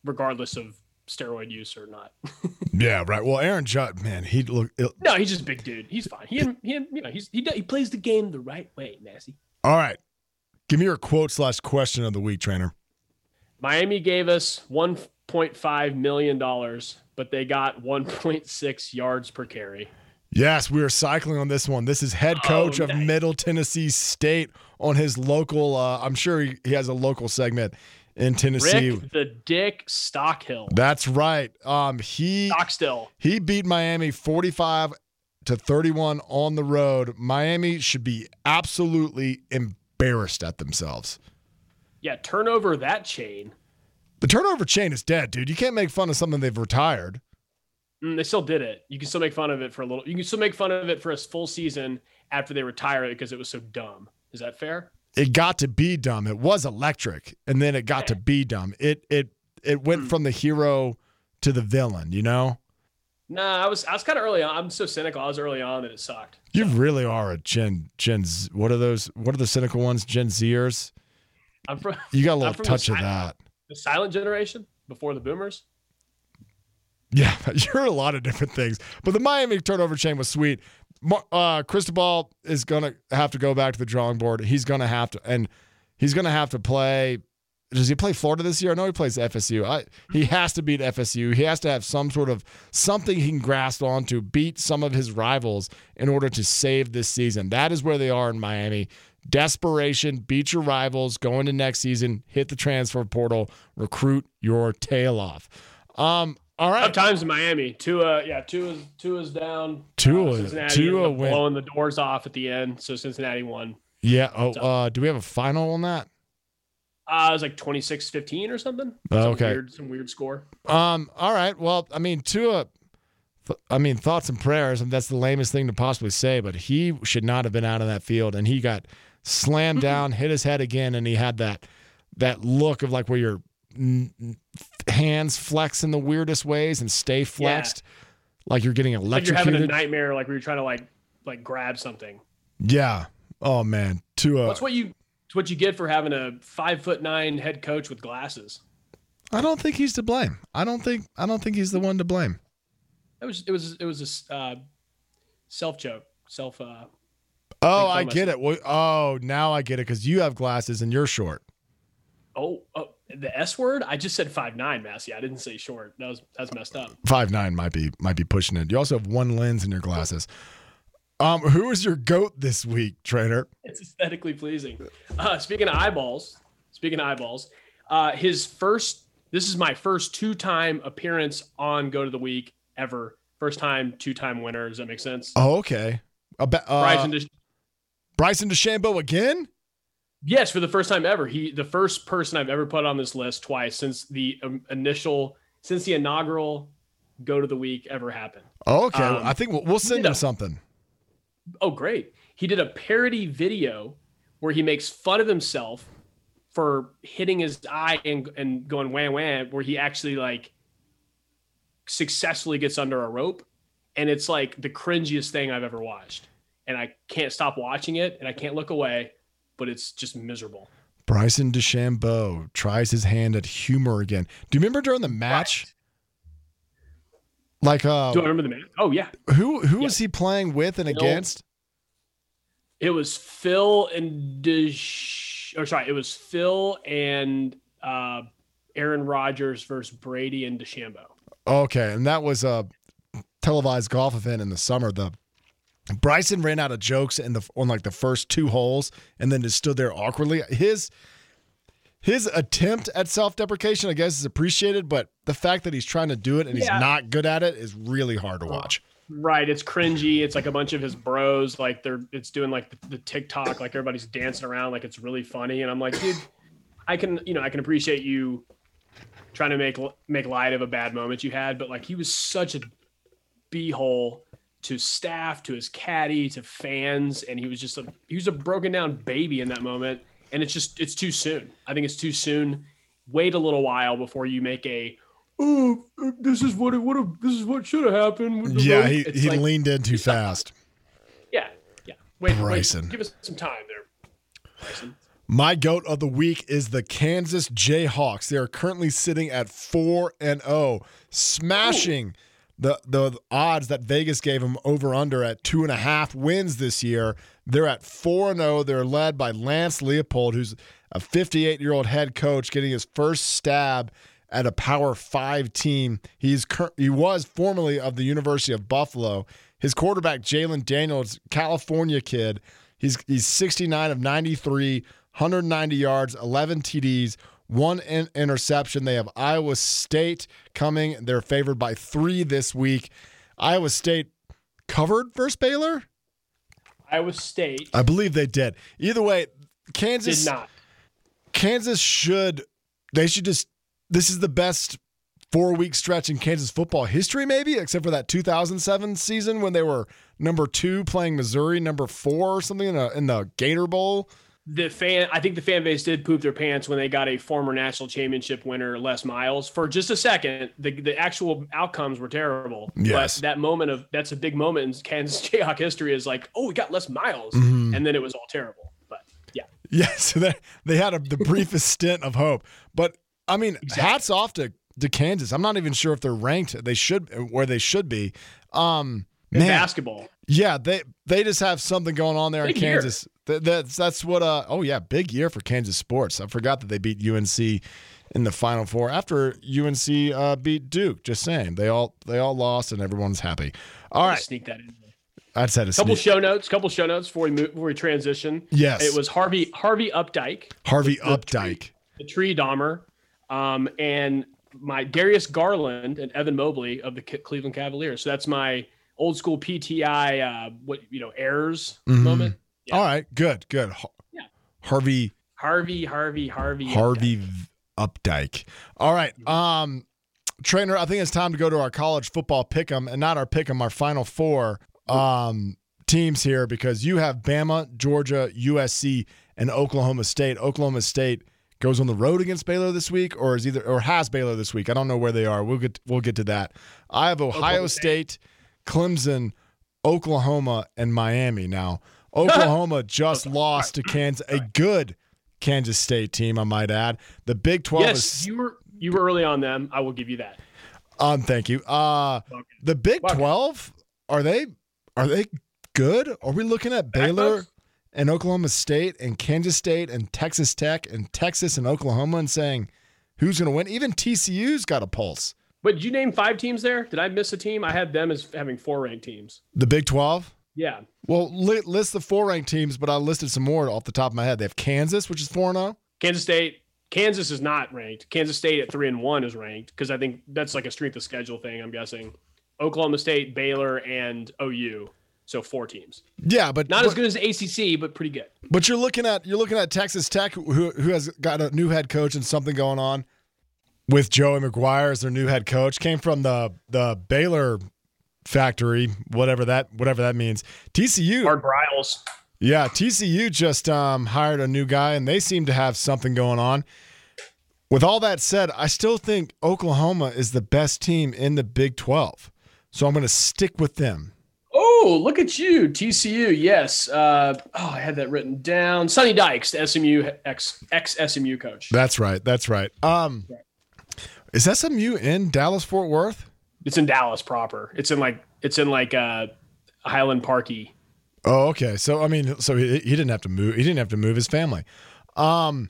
regardless of steroid use or not. Yeah, right. Well, Aaron Judd, man, he look. It, no, he's just a big dude. He's fine. He, he you know, he's he, he plays the game the right way, Massey. all right, give me your quote slash question of the week, trainer. Miami gave us 1.5 million dollars, but they got 1.6 yards per carry. Yes, we are cycling on this one. This is head Oh, coach of. Middle Tennessee State on his local. Uh, I'm sure he, he has a local segment in Tennessee. Rick the Dick Stockhill. That's right. Um, he Stockstill. he beat Miami 45 to 31 on the road. Miami should be absolutely embarrassed at themselves. Yeah, turn over that chain. The turnover chain is dead, dude. You can't make fun of something they've retired. Mm, they still did it. You can still make fun of it for a little. You can still make fun of it for a full season after they retire it because it was so dumb. Is that fair? It got to be dumb. It was electric, and then it got to be dumb. It it it went Hmm. from the hero to the villain. You know, Nah, I was I was kind of early on. I'm so cynical. I was early on that it sucked. you really are a Gen Gen. Z, what are those? What are the cynical ones? Gen Zers. I'm from You got a little touch of that. The silent generation before the boomers. Yeah, you're a lot of different things. But the Miami turnover chain was sweet. Uh, Cristobal is gonna have to go back to the drawing board. He's gonna have to, and he's gonna have to play. Does he play Florida this year? I know he plays FSU. I, he has to beat FSU. He has to have some sort of something he can grasp on to beat some of his rivals in order to save this season. That is where they are in Miami. Desperation, beat your rivals, go into next season, hit the transfer portal, recruit your tail off. Um, all right. Tough times in Miami. Tua, yeah, Tua's Tua's down. Tua- Cincinnati Tua went- blowing the doors off at the end, so Cincinnati won. Yeah. Oh, uh, do we have a final on that? Uh, it was like 26-15 or something. Oh, Some okay. Weird, some weird score. Um. All right. Well, I mean, Tua. I mean, thoughts and prayers, and that's the lamest thing to possibly say. But he should not have been out of that field, and he got slammed down, hit his head again, and he had that that look of like where your n- n- hands flex in the weirdest ways and stay flexed, like you're getting Like you're having a nightmare, like where you're trying to like like grab something. yeah. Oh man, Tua. What's what you it's what you get for having a five foot nine head coach with glasses. I don't think he's to blame. I don't think. I don't think he's the one to blame. It was it was it was a uh, self joke, self. Uh, Oh, I get it. Well, oh, now I get it because you have glasses and you're short. oh, oh, the S word. I just said five nine, Massey. I didn't say short. That was that's messed up. Five nine might be might be pushing it. You also have one lens in your glasses. Um, who is your goat this week, trainer? It's aesthetically pleasing. Uh, speaking of eyeballs, speaking of eyeballs, uh, his first. This is my first two time appearance on Go to the Week ever. First time, two time winner. Does that make sense? Oh, okay. About, uh, Bryson Bryson, Desch- Bryson DeChambeau again? Yes, for the first time ever. He the first person I've ever put on this list twice since the um, initial since the inaugural go to the week ever happened. Oh, okay. Um, I think we'll, we'll send him know. something. Oh, great. He did a parody video where he makes fun of himself for hitting his eye and, and going wham wham, where he actually like successfully gets under a rope. And it's like the cringiest thing I've ever watched. And I can't stop watching it and I can't look away, but it's just miserable. Bryson DeChambeau tries his hand at humor again. Do you remember during the match? Like, uh, Do I remember the man? Oh, yeah. who who was he playing with and Phil. against? It was Phil and Dish, or sorry, it was Phil and uh, Aaron Rodgers versus Brady and DeChambeau. Okay, and that was a televised golf event in the summer. The Bryson ran out of jokes in the on like the first two holes, and then just stood there awkwardly. His his attempt at self deprecation, I guess, is appreciated, but the fact that he's trying to do it and Yeah. he's not good at it is really hard to oh, watch. Right, it's cringy. It's like a bunch of his bros, like they're it's doing like the, the TikTok, like everybody's dancing around, like it's really funny. And I'm like, dude, I can, you know, I can appreciate you trying to make make light of a bad moment you had, but like he was such a beehole to staff, to his caddy, to fans, and he was just a he was a broken down baby in that moment. And it's just it's too soon. I think it's too soon. Wait a little while before you make a oh this is what it would have this is what should have happened. Yeah, rope." he, It's he like- leaned in too fast. yeah, yeah. Wait, Bryson. wait, give us some time there, Bryson. My goat of the week is the Kansas Jayhawks. They are currently sitting at 4 and 0, smashing the, the odds that Vegas gave them over under at two and a half wins this year. They're at 4 and 0. They're led by Lance Leipold, who's a 58 year old head coach, getting his first stab at a Power Five team. He's he was formerly of the University of Buffalo. His quarterback Jalon Daniels, California kid, he's he's 69 of 93, 190 yards, 11 TDs, one in- interception. They have Iowa State coming. They're favored by three this week. Iowa State covered versus Baylor. Iowa State I believe they did. Either way, Kansas did not. Kansas should they should just this is the best four week stretch in Kansas football history, maybe, except for that 2007 season when they were number two playing Missouri, number four or something in, a, in the Gator Bowl. The fan, I think the fan base did poop their pants when they got a former national championship winner, Les Miles. For just a second, the, the actual outcomes were terrible. Yes. But that moment of that's a big moment in Kansas Jayhawk history is like, oh, we got Les Miles, Mm-hmm. and then it was all terrible. But yeah, Yeah, so they, they had a, the briefest stint of hope. But I mean, Exactly. hats off to, to Kansas. I'm not even sure if they're ranked. They should where they should be. Um, in man, basketball, yeah, they they just have something going on there Big in. Kansas. That, that's that's what. Uh, oh yeah, big year for Kansas sports. I forgot that they beat UNC in the Final Four after UNC uh, beat Duke. Just saying, they all they all lost and everyone's happy. All right, sneak that in. I just had a Couple sneak. show notes. Couple show notes before we move, before we transition. Yes. it was Harvey Harvey Updyke, Harvey the Updyke. the tree Dahmer, um, and my Darius Garland and Evan Mobley of the Cleveland Cavaliers. So that's my old school PTI, uh, what you know, errors Mhm. moment. Yeah. All right, good, good. Har- Yeah. Harvey Harvey, Harvey, Harvey, Harvey V- Updyke. All right. Um trainer, I think it's time to go to our college football pick'em and not our pick'em, our final four um teams here because you have Bama, Georgia, USC, and Oklahoma State. Oklahoma State goes on the road against Baylor this week or is either or has Baylor this week. I don't know where they are. We'll get we'll get to that. I have Ohio Oklahoma State, Clemson, Oklahoma, and Miami. Now, Oklahoma just lost to Kansas, a good Kansas State team, I might add. The Big 12 Yes, is you were you were early on them. I will give you that. um thank you. Uh the Big 12 are they are they good? Are we looking at Baylor and Oklahoma State and Kansas State and Texas Tech and Texas and Oklahoma and saying who's going to win? Even TCU's got a pulse. But did you name five teams there? Did I miss a team? I had them as having four ranked teams. The Big 12? Yeah. Well, li- list the four ranked teams, but I listed some more off the top of my head. They have Kansas, which is 4 0. Kansas State. Kansas is not ranked. Kansas State at three and one is ranked because I think that's like a strength of schedule thing. I'm guessing. Oklahoma State, Baylor, and OU. So four teams. Yeah, but Not but, as good as ACC, but pretty good. but you're looking at you're looking at Texas Tech, who who has got a new head coach and something going on with Joey McGuire as their new head coach. Came from the the Baylor factory, whatever that whatever that means. TCU, Art Briles. yeah, TCU just um, hired a new guy, and they seem to have something going on. With all that said, I still think Oklahoma is the best team in the Big 12. So I'm going to stick with them. Oh, look at you, TCU. Yes. Uh, oh, I had that written down. Sonny Dykes, the SMU ex ex SMU coach. That's right. That's right. Um, is SMU in Dallas Fort Worth? It's in Dallas proper. It's in like it's in like uh, Highland Parky. Oh, okay. So I mean, so he, he didn't have to move. He didn't have to move his family. Um,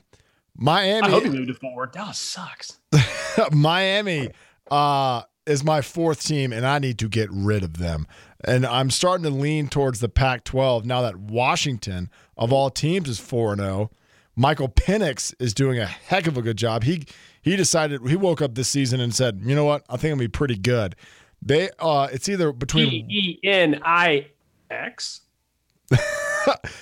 Miami. I hope he moved to Fort Worth. Dallas sucks. Miami uh, is my fourth team, and I need to get rid of them. And I'm starting to lean towards the Pac 12 now that Washington, of all teams, is 4 0. Michael Penix is doing a heck of a good job. He he decided he woke up this season and said, "You know what? I think I'll be pretty good." They uh it's either between E N I X. That's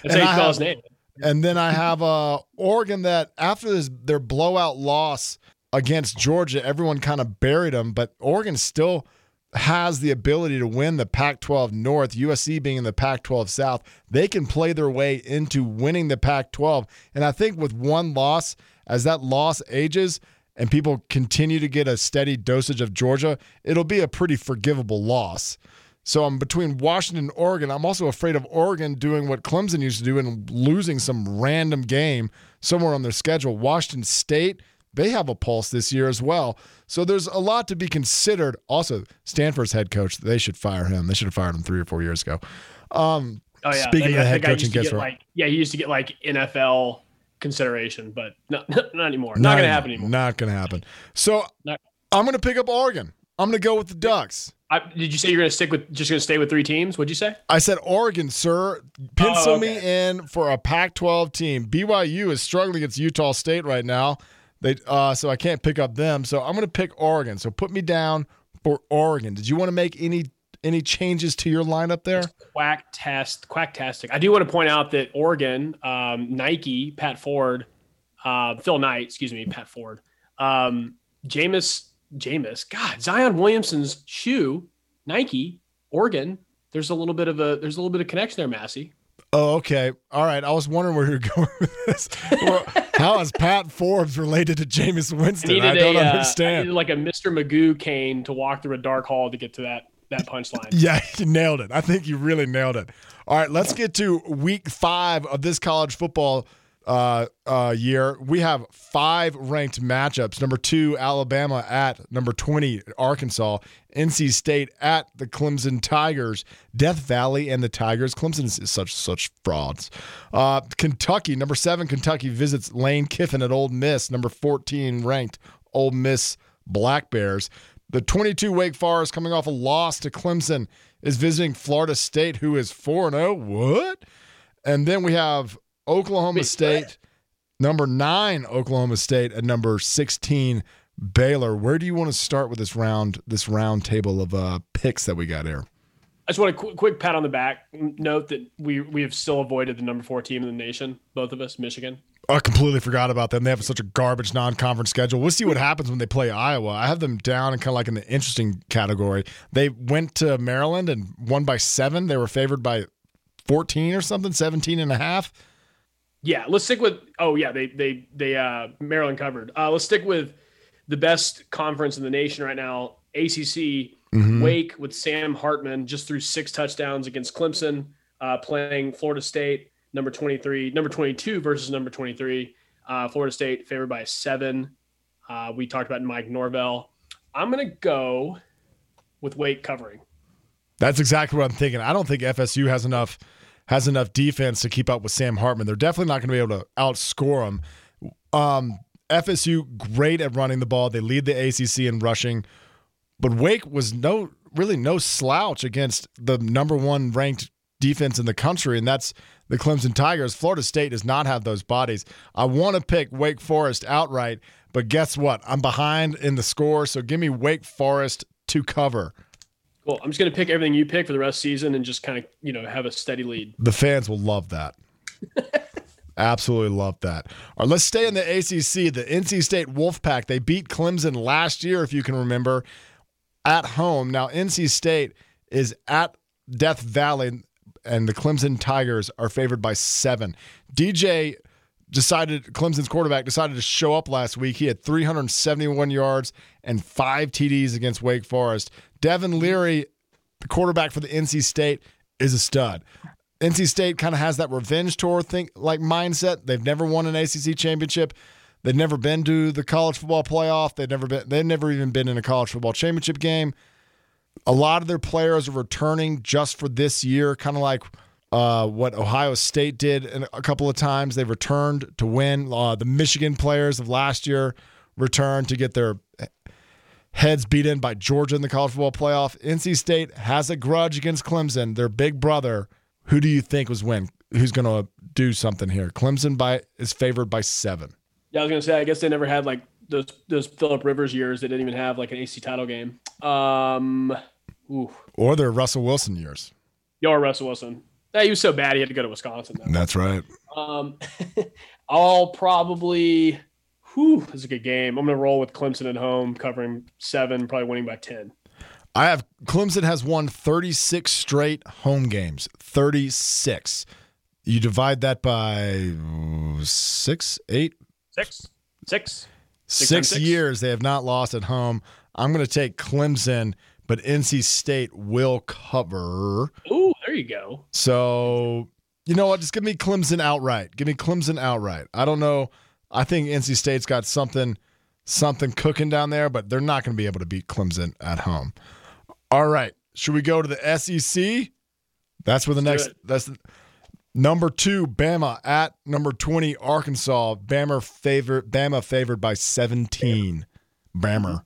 And how you spell his name. And then I have uh, Oregon that after this, their blowout loss against Georgia, everyone kind of buried them, but Oregon still has the ability to win the Pac 12 North, USC being in the Pac 12 South. They can play their way into winning the Pac 12. And I think with one loss, as that loss ages and people continue to get a steady dosage of Georgia, it'll be a pretty forgivable loss. So I'm between Washington and Oregon. I'm also afraid of Oregon doing what Clemson used to do and losing some random game somewhere on their schedule. Washington State, they have a pulse this year as well. So there's a lot to be considered. Also, Stanford's head coach, they should fire him. They should have fired him three or four years ago. Um, Oh yeah. Speaking of the head think I coaching used to gets get right. like yeah, he used to get like NFL consideration, but no, not anymore. Not, not gonna happen anymore. Not going to happen. So Not- I'm going to pick up Oregon. I'm going to go with the Ducks. I, did you say you're gonna stick with just gonna stay with three teams? What'd you say? I said Oregon, sir. Pencil Oh, me in for a Pac-12 team. BYU is struggling against Utah State right now. They uh, so I can't pick up them. So I'm going to pick Oregon. So put me down for Oregon. Did you want to make any any changes to your lineup there? Quack test, quacktastic. I do want to point out that Oregon, um, Nike, Pat Ford, uh, Phil Knight, excuse me, Pat Ford, um, Jameis Jameis. God, Zion Williamson's shoe, Nike, Oregon. There's a little bit of a there's a little bit of connection there, Massey. Oh, okay. All right. I was wondering where you're going with this. Well, how is Pat Forbes related to Jameis Winston? I, don't a, uh, I understand. needed like a Mr. Magoo cane to walk through a dark hall to get to that that punchline. Yeah, you nailed it. I think you really nailed it. All right, let's get to week five of this college football uh, uh, year. We have five ranked matchups. Number two, Alabama at number 20, Arkansas. NC State at the Clemson Tigers. Death Valley and the Tigers. Clemson is such such frauds. Uh, Kentucky, number seven, Kentucky visits Lane Kiffin at Ole Miss. Number 14 ranked Ole Miss Black Bears. The 22 Wake Forest coming off a loss to Clemson is visiting Florida State, who is 4 0. What? And then we have Oklahoma Wait, State, what? number nine, Oklahoma State, and number 16, Baylor. Where do you want to start with this round, this round table of uh, picks that we got here? I just want a quick, quick pat on the back. Note that we we have still avoided the number four team in the nation, both of us, Michigan. I completely forgot about them. They have such a garbage non-conference schedule. We'll see what happens when they play Iowa. I have them down and kind of like in the interesting category. They went to Maryland and won by seven. They were favored by 14 or something, 17 and a half. Yeah, let's stick with. Oh yeah, they they they uh Maryland covered. Uh, let's stick with the best conference in the nation right now, ACC. Wake with Sam Hartman just threw six touchdowns against Clemson, uh, playing Florida State, number twenty three, number twenty two versus number twenty three. Uh, Florida State favored by seven. Uh, we talked about Mike Norvell. I'm gonna go with Wake covering. That's exactly what I'm thinking. I don't think FSU has enough has enough defense to keep up with Sam Hartman. They're definitely not going to be able to outscore him. Um, FSU great at running the ball. They lead the ACC in rushing, but Wake was no really no slouch against the number one ranked defense in the country, and that's the Clemson Tigers. Florida State does not have those bodies. I want to pick Wake Forest outright, but guess what? I'm behind in the score, so give me Wake Forest to cover. Cool. I'm just gonna pick everything you pick for the rest of the season and just kind of you know have a steady lead. The fans will love that. Absolutely love that. All right, let's stay in the ACC. The NC State Wolfpack, they beat Clemson last year, if you can remember, at home. Now, NC State is at Death Valley, and the Clemson Tigers are favored by seven. DJ decided, Clemson's quarterback decided to show up last week. He had 371 yards and five TDs against Wake Forest. Devin Leary, the quarterback for the NC State, is a stud. NC State kind of has that revenge tour thing like mindset. They've never won an ACC championship. They've never been to the college football playoff. They've never been. They've never even been in a college football championship game. A lot of their players are returning just for this year, kind of like uh, what Ohio State did a couple of times. They returned to win. Uh, the Michigan players of last year returned to get their heads beat in by Georgia in the college football playoff. NC State has a grudge against Clemson, their big brother. Who do you think was win? Who's going to do something here? Clemson by is favored by seven. Yeah, I was gonna say. I guess they never had like those those Philip Rivers years. They didn't even have like an AC title game. Um, ooh, Or their Russell Wilson years. your Russell Wilson. Yeah, he was so bad he had to go to Wisconsin. Though. That's right. Um, I'll probably. Whew, this is a good game. I'm gonna roll with Clemson at home, covering seven, probably winning by ten. I have Clemson has won 36 straight home games. 36. You divide that by six, eight, Six, six. Six, six. years they have not lost at home. I'm going to take Clemson, but NC State will cover. Ooh, there you go. So, you know what? Just give me Clemson outright. Give me Clemson outright. I don't know. I think NC State's got something something cooking down there, but they're not going to be able to beat Clemson at home. All right. Should we go to the SEC? That's where the Let's next that's the, number 2 Bama at number 20 Arkansas. Bama favorite Bama favored by 17. Bama.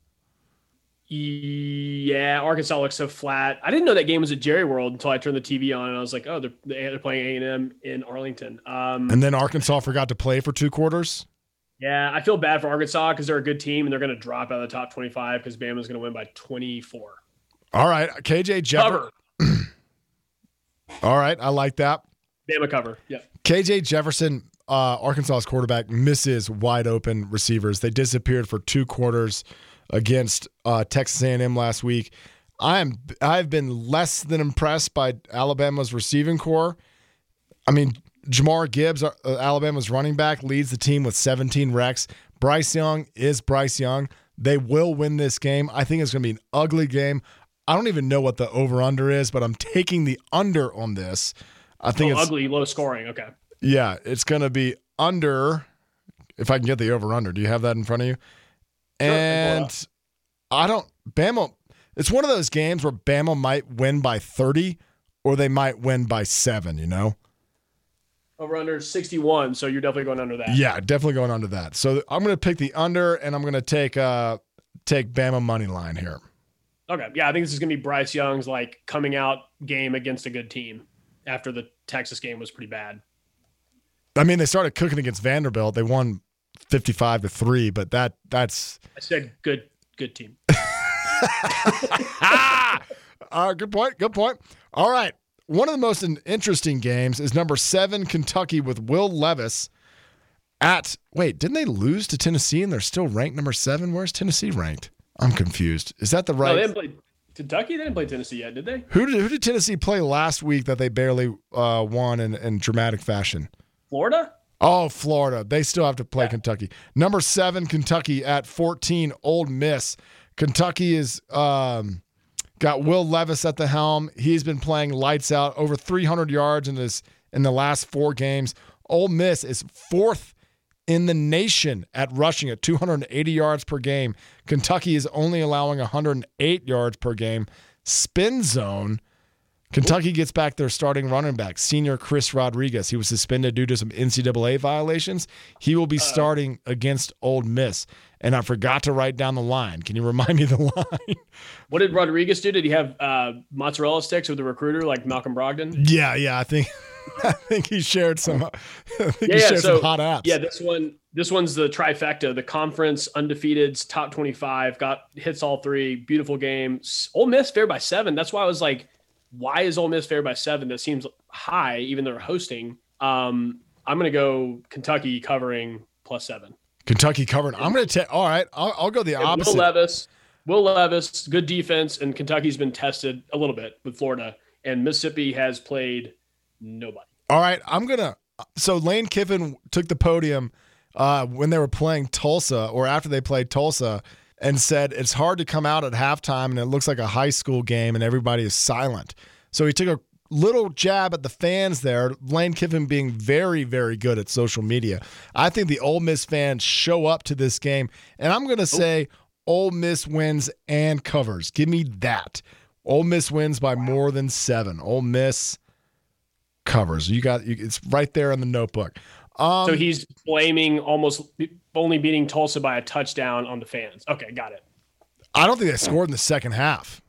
Yeah, Arkansas looks so flat. I didn't know that game was at Jerry World until I turned the TV on and I was like, oh, they're they're playing A and M in Arlington. Um, And then Arkansas forgot to play for two quarters. yeah, I feel bad for Arkansas because they're a good team and they're going to drop out of the top twenty-five because Bama's going to win by twenty-four. All right, KJ Jefferson. All right, I like that. Bama cover. Yeah, KJ Jefferson, uh, Arkansas's quarterback, misses wide open receivers. They disappeared for two quarters against uh, Texas A&M last week. I am I've been less than impressed by Alabama's receiving corps. I mean, Jahmyr Gibbs, uh, Alabama's running back, leads the team with 17 wrecks. Bryce Young is Bryce Young. They will win this game. I think it's going to be an ugly game. I don't even know what the over under is, but I'm taking the under on this. I think Oh, it's ugly, low scoring. Okay. yeah, it's going to be under. If I can get the over under, do you have that in front of you? Sure, I can pull it And I don't. Bama. It's one of those games where Bama might win by 30, or they might win by seven. You know. Over under 61, so you're definitely going under that. Yeah, definitely going under that. So I'm going to pick the under, and I'm going to take uh take Bama money line here. Okay. Yeah, I think this is going to be Bryce Young's like coming out game against a good team after the Texas game was pretty bad. I mean, they started cooking against Vanderbilt. They won 55 to three, but that that's I said good, good team. ah, uh, good point. Good point. All right. One of the most interesting games is number seven Kentucky with Will Levis at. Wait, didn't they lose to Tennessee and they're still ranked number seven? Where's Tennessee ranked? I'm confused. Is that the No, right? they didn't play Kentucky. They didn't play Tennessee yet, did they? who did who did Tennessee play last week that they barely uh, won in, in dramatic fashion? Florida. Oh, Florida. They still have to play Kentucky. Number seven, Kentucky at 14, Ole Miss. Kentucky is um, got Will Levis at the helm. He's been playing lights out, over 300 yards in this in the last four games. Ole Miss is fourth in the nation at rushing at 280 yards per game. Kentucky is only allowing 108 yards per game. Spin zone. Kentucky gets back their starting running back, senior Chris Rodriguez. He was suspended due to some NCAA violations. He will be starting against Ole Miss. And I forgot to write down the line. Can you remind me the line? What did Rodriguez do? Did he have uh, mozzarella sticks with the recruiter like Malcolm Brogdon? yeah, yeah. I think I think he shared some. I think Yeah, he yeah, shared so- some hot apps. Yeah, this one this one's the trifecta. The conference undefeateds, top 25, got hits all three. Beautiful game. Ole Miss fair by seven. That's why I was like, why is Ole Miss fair by seven? That seems high, even though they're hosting. Um, I'm gonna go Kentucky covering plus seven. Kentucky covering. I'm going to take. All right, I'll, I'll go the Will opposite. Levis, Will Levis, good defense, and Kentucky's been tested a little bit with Florida, and Mississippi has played nobody. All right, I'm gonna. So Lane Kiffin took the podium uh, when they were playing Tulsa, or after they played Tulsa, and said it's hard to come out at halftime and it looks like a high school game and everybody is silent. So he took a little jab at the fans there. Lane Kiffin being very, very good at social media. I think the Ole Miss fans show up to this game, and I'm gonna say Ole Miss wins and covers. Give me that. Ole Miss wins by more than seven. Ole Miss covers. You got it's right there in the notebook. Um, So he's blaming almost only beating Tulsa by a touchdown on the fans. Okay, got it. I don't think they scored in the second half.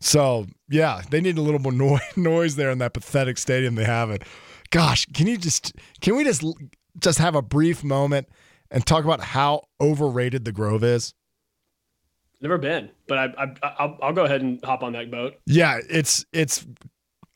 So yeah, they need a little more noise, noise there in that pathetic stadium they have it. Gosh, can you just can we just just have a brief moment and talk about how overrated the Grove is? Never been, but I, I I'll, I'll go ahead and hop on that boat. Yeah, it's it's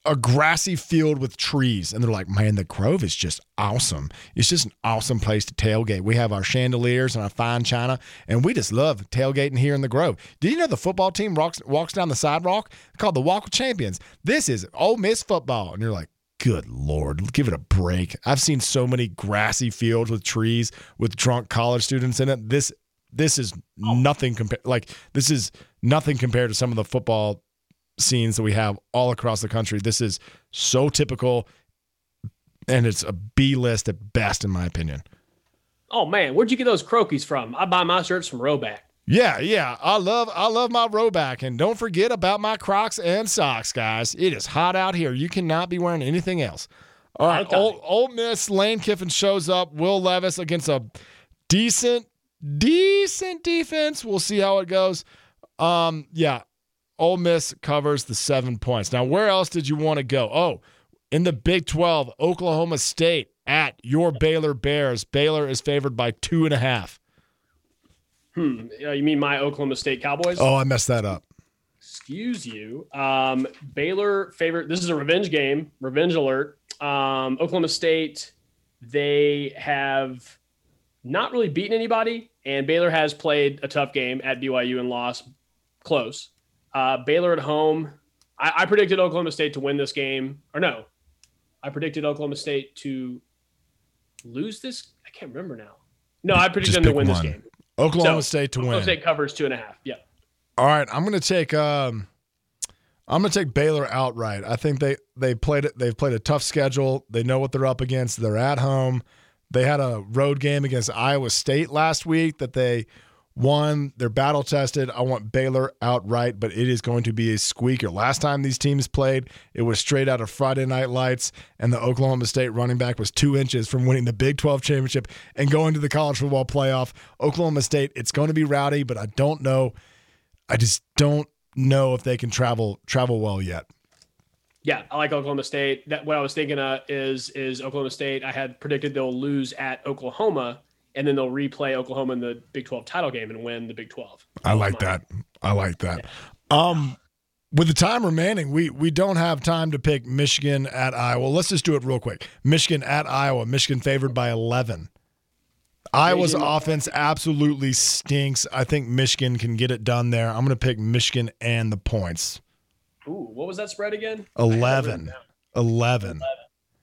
a grassy field with trees, and they're like, man, the Grove is just awesome. It's just an awesome place to tailgate. We have our chandeliers and our fine china, and we just love tailgating here in the Grove. Do you know the football team walks walks down the sidewalk called the Walk of Champions? This is Ole Miss football, and you're like. Good Lord, give it a break. I've seen so many grassy fields with trees with drunk college students in it. This this is oh. nothing compared like this is nothing compared to some of the football scenes that we have all across the country. This is so typical, and it's a B list at best, in my opinion. Oh man, where'd you get those Croakies from? I buy my shirts from Rhoback. Yeah, yeah, I love I love my Rhoback, and don't forget about my Crocs and socks, guys. It is hot out here. You cannot be wearing anything else. All right, Okay. Old, Ole Miss Lane Kiffin shows up. Will Levis against a decent, decent defense. We'll see how it goes. Um, yeah, Ole Miss covers the seven points. Now, where else did you want to go? Oh, in the Big 12, Oklahoma State at your Baylor Bears. Baylor is favored by two and a half. Hmm. uh, You mean my Oklahoma State Cowboys? Oh, I messed that up. Excuse you. Um, Baylor favorite. This is a revenge game. Revenge alert. Um, Oklahoma State. They have not really beaten anybody and Baylor has played a tough game at BYU and lost close. Uh, Baylor at home. I, I predicted Oklahoma State to win this game, or no, I predicted Oklahoma State to lose this. I can't remember now. No, I predicted Just them to win one. this game. Oklahoma So, State to win. Oklahoma win. State covers two and a half. Yeah. All right, I'm going to take um I'm going to take Baylor outright. I think they they played it they've played a tough schedule. They know what they're up against. They're at home. They had a road game against Iowa State last week that they won. They're battle tested. I want Baylor outright, but it is going to be a squeaker. Last time these teams played, it was straight out of Friday Night Lights, and the Oklahoma State running back was two inches from winning the Big 12 championship and going to the college football playoff. Oklahoma State, it's going to be rowdy, but I don't know. I just don't know if they can travel travel well yet. Yeah, I like Oklahoma State. That what I was thinking of is is Oklahoma State. I had predicted they'll lose at Oklahoma, and then they'll replay Oklahoma in the Big Twelve title game and win the Big Twelve. I like that. I like that. Um, with the time remaining, we we don't have time to pick Michigan at Iowa. Let's just do it real quick. Michigan at Iowa. Michigan favored by eleven. Iowa's offense absolutely stinks. I think Michigan can get it done there. I'm going to pick Michigan and the points. Ooh, what was that spread again? I had that written 11.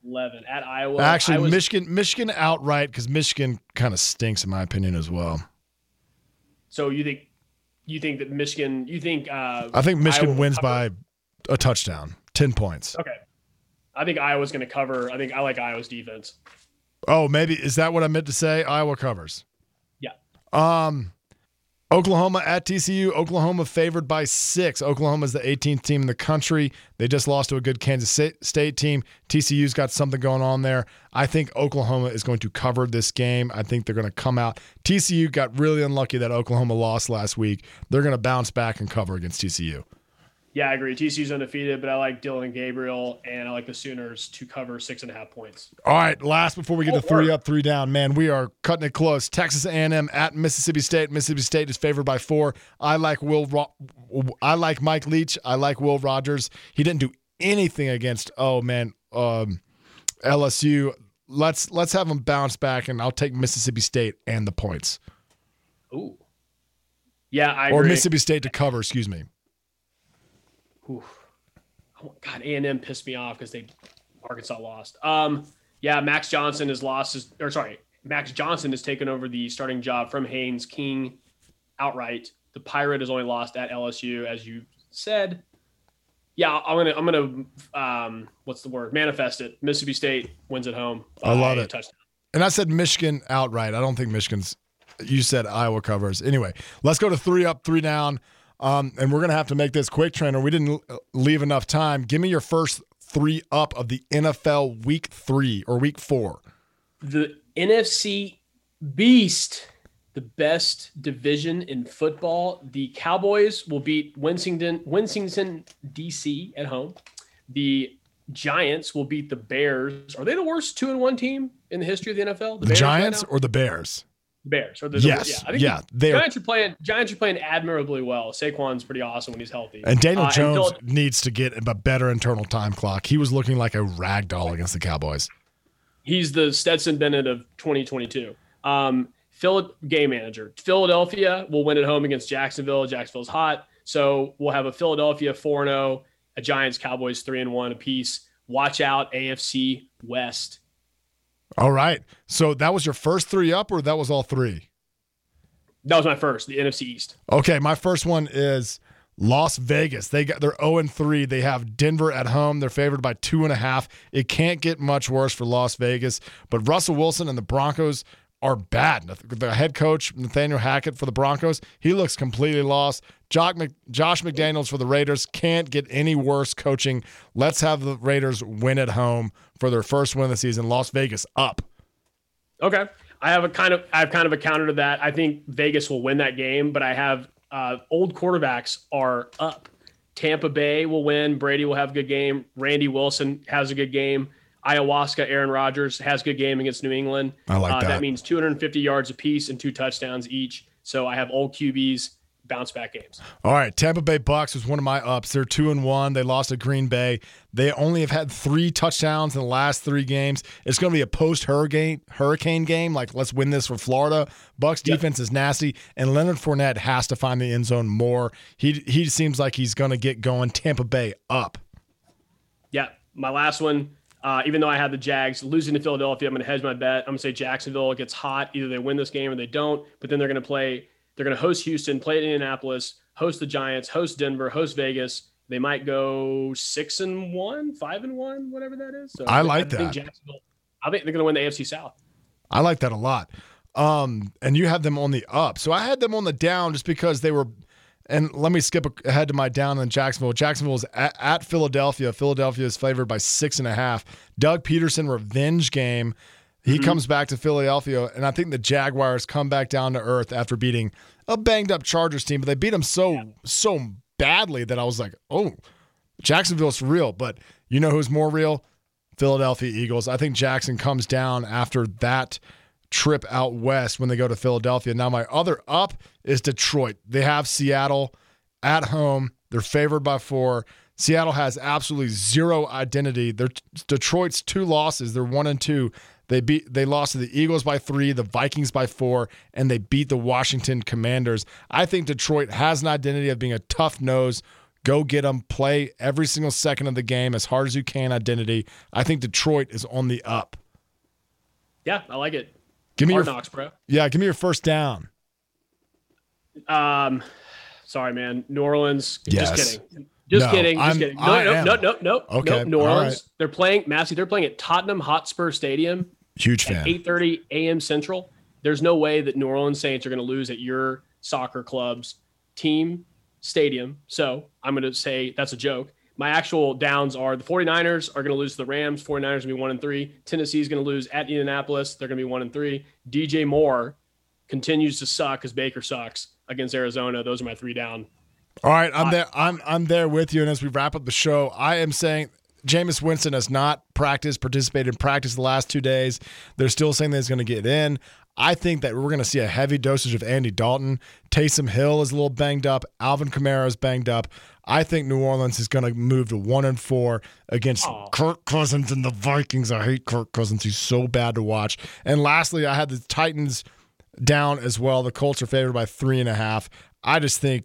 Down. 11. At Iowa. Actually, Iowa's- Michigan Michigan outright because Michigan kind of stinks in my opinion as well. So you think you think that Michigan? You think? Uh, I think Michigan Iowa wins by a touchdown, 10 points. Okay. I think Iowa's going to cover. I think I like Iowa's defense. Oh, maybe is that what I meant to say? Iowa covers. Yeah. Um, Oklahoma at TCU. Oklahoma favored by six. Oklahoma is the 18th team in the country. They just lost to a good Kansas State team. TCU's got something going on there. I think Oklahoma is going to cover this game. I think they're going to come out. TCU got really unlucky that Oklahoma lost last week. They're going to bounce back and cover against TCU. Yeah, I agree. TCU's undefeated, but I like Dillon Gabriel and I like the Sooners to cover six and a half points. All right, last before we get to three word. up, three down, man, we are cutting it close. Texas A&M at Mississippi State. Mississippi State is favored by four. I like Will. Ro- I like Mike Leach. I like Will Rogers. He didn't do anything against. Oh man, um, LSU. Let's let's have him bounce back, and I'll take Mississippi State and the points, Ooh. Yeah, I or agree. Mississippi State to cover. Excuse me. Oof. Oh, God, A and M pissed me off because they Arkansas lost. Um, yeah, Max Johnson has lost his, or sorry, Max Johnson has taken over the starting job from Haynes King outright. The Pirate has only lost at LSU, as you said. Yeah, I'm gonna, I'm gonna, um, what's the word? Manifest it. Mississippi State wins at home. I love it. Touchdown. And I said Michigan outright. I don't think Michigan's. You said Iowa covers. Anyway, let's go to three up, three down. Um, and we're gonna have to make this quick, trainer. We didn't leave enough time. Give me your first three up of the NFL Week Three or Week Four. the NFC Beast, the best division in football. The Cowboys will beat Winsington, Winsington, DC at home. The Giants will beat the Bears. Are they the worst two and one team in the history of the NFL? The Bears Giants now? or the Bears? Bears? Or the, Yes, yeah, I think yeah, the Giants are playing. Giants are playing admirably well. Saquon's pretty awesome when he's healthy. And Daniel Uh, Jones Phil- needs to get a better internal time clock. He was looking like a rag doll against the Cowboys. he's the Stetson Bennett of 2022. Um, Phil, game manager. Philadelphia will win at home against Jacksonville. Jacksonville's hot, so we'll have a Philadelphia 4 0, a Giants Cowboys 3 and 1 apiece. Watch out, AFC West. All right. So that was your first three up, or that was all three? That was my first, the NFC East. Okay, my first one is Las Vegas. They got they're 0 and 3. They have Denver at home. They're favored by two and a half. It can't get much worse for Las Vegas. But Russell Wilson and the Broncos are bad. The head coach, Nathaniel Hackett for the Broncos, he looks completely lost. Josh, Mc, Josh McDaniels for the Raiders can't get any worse coaching. Let's have the Raiders win at home for their first win of the season. Las Vegas up. Okay. I have a kind of I have kind of a counter to that. I think Vegas will win that game, but I have uh, old quarterbacks are up. Tampa Bay will win. Brady will have a good game. Randy Wilson has a good game. Ayahuasca, Aaron Rodgers has good game against New England. I like uh, that. That means 250 yards apiece and two touchdowns each. So I have old QBs bounce back games. All right, Tampa Bay Bucks was one of my ups. They're two and one. They lost to Green Bay. They only have had three touchdowns in the last three games. It's going to be a post hurricane hurricane game. Like let's win this for Florida. Bucks Yep. defense is nasty, and Leonard Fournette has to find the end zone more. He he seems like he's going to get going. Tampa Bay up. Yeah, my last one. Uh, even though I had the Jags losing to Philadelphia, I'm going to hedge my bet. I'm going to say Jacksonville gets hot. Either they win this game or they don't. But then they're going to play. They're going to host Houston, play at Indianapolis, host the Giants, host Denver, host Vegas. They might go six and one, five and one, whatever that is. So I like think that. Jacksonville. I think they're going to win the AFC South. I like that a lot. Um, and you have them on the up. So I had them on the down just because they were. And let me skip ahead to my down in Jacksonville. Jacksonville is at, at Philadelphia. Philadelphia is favored by six and a half. Doug Pederson revenge game. He mm-hmm. comes back to Philadelphia, and I think the Jaguars come back down to earth after beating a banged up Chargers team. But they beat them so so badly that I was like, oh, Jacksonville's real. But you know who's more real? Philadelphia Eagles. I think Jackson comes down after that trip out west when they go to Philadelphia. Now, my other up is Detroit. They have Seattle at home. They're favored by four. Seattle has absolutely zero identity. They're Detroit's two losses. They're one and two. They beat they lost to the Eagles by three, the Vikings by four, and they beat the Washington Commanders. I think Detroit has an identity of being a tough nose. Go get them, play every single second of the game as hard as you can. Identity. I think Detroit is on the up. Yeah, I like it. Give me Hard your knocks, bro. yeah. Give me your first down. Um, sorry, man. New Orleans. Yes. Just kidding. Just No, kidding. Just I'm- kidding. No, no, no, no, no, Okay, no. New Orleans. right. They're playing Massey. They're playing at Tottenham Hotspur Stadium Huge fan. 8:30 a.m. Central. There's no way that New Orleans Saints are going to lose at your soccer club's team stadium. So I'm going to say that's a joke. My actual downs are the 49ers are going to lose to the Rams. 49ers going to be one and three. Tennessee is going to lose at Indianapolis. They're going to be one and three. DJ Moore continues to suck because Baker sucks against Arizona. Those are my three down. All right, I'm there. I'm I'm there with you. And as we wrap up the show, I am saying Jameis Winston has not practiced, participated in practice the last two days. They're still saying that he's going to get in. I think that we're going to see a heavy dosage of Andy Dalton. Taysom Hill is a little banged up. Alvin Kamara is banged up. I think New Orleans is going to move to one and four against Kirk Cousins and the Vikings. I hate Kirk Cousins. He's so bad to watch. And lastly, I had the Titans down as well. The Colts are favored by three and a half. I just think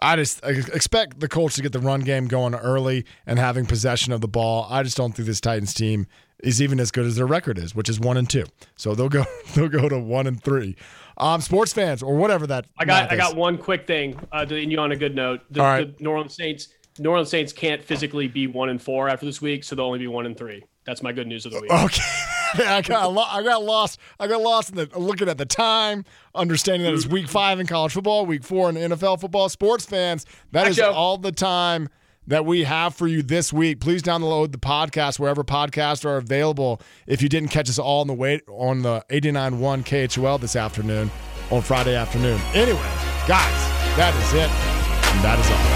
I just I expect the Colts to get the run game going early and having possession of the ball. I just don't think this Titans team is even as good as their record is, which is one and two. So they'll go they'll go to one and three. Um, sports fans or whatever that I got I got one quick thing uh, to end you on a good note. The, All right. the New Orleans Saints New Orleans Saints can't physically be one and four after this week, so they'll only be one and three. That's my good news of the week. Okay, I got lo- I got lost. I got lost in the looking at the time, understanding that it's week five in college football, week four in NFL football. Sports fans, that Hi, is Joe. all the time that we have for you this week. Please download the podcast wherever podcasts are available. If you didn't catch us all on the way on the 89.1 KHOL this afternoon on Friday afternoon. Anyway, guys, that is it. And that is all.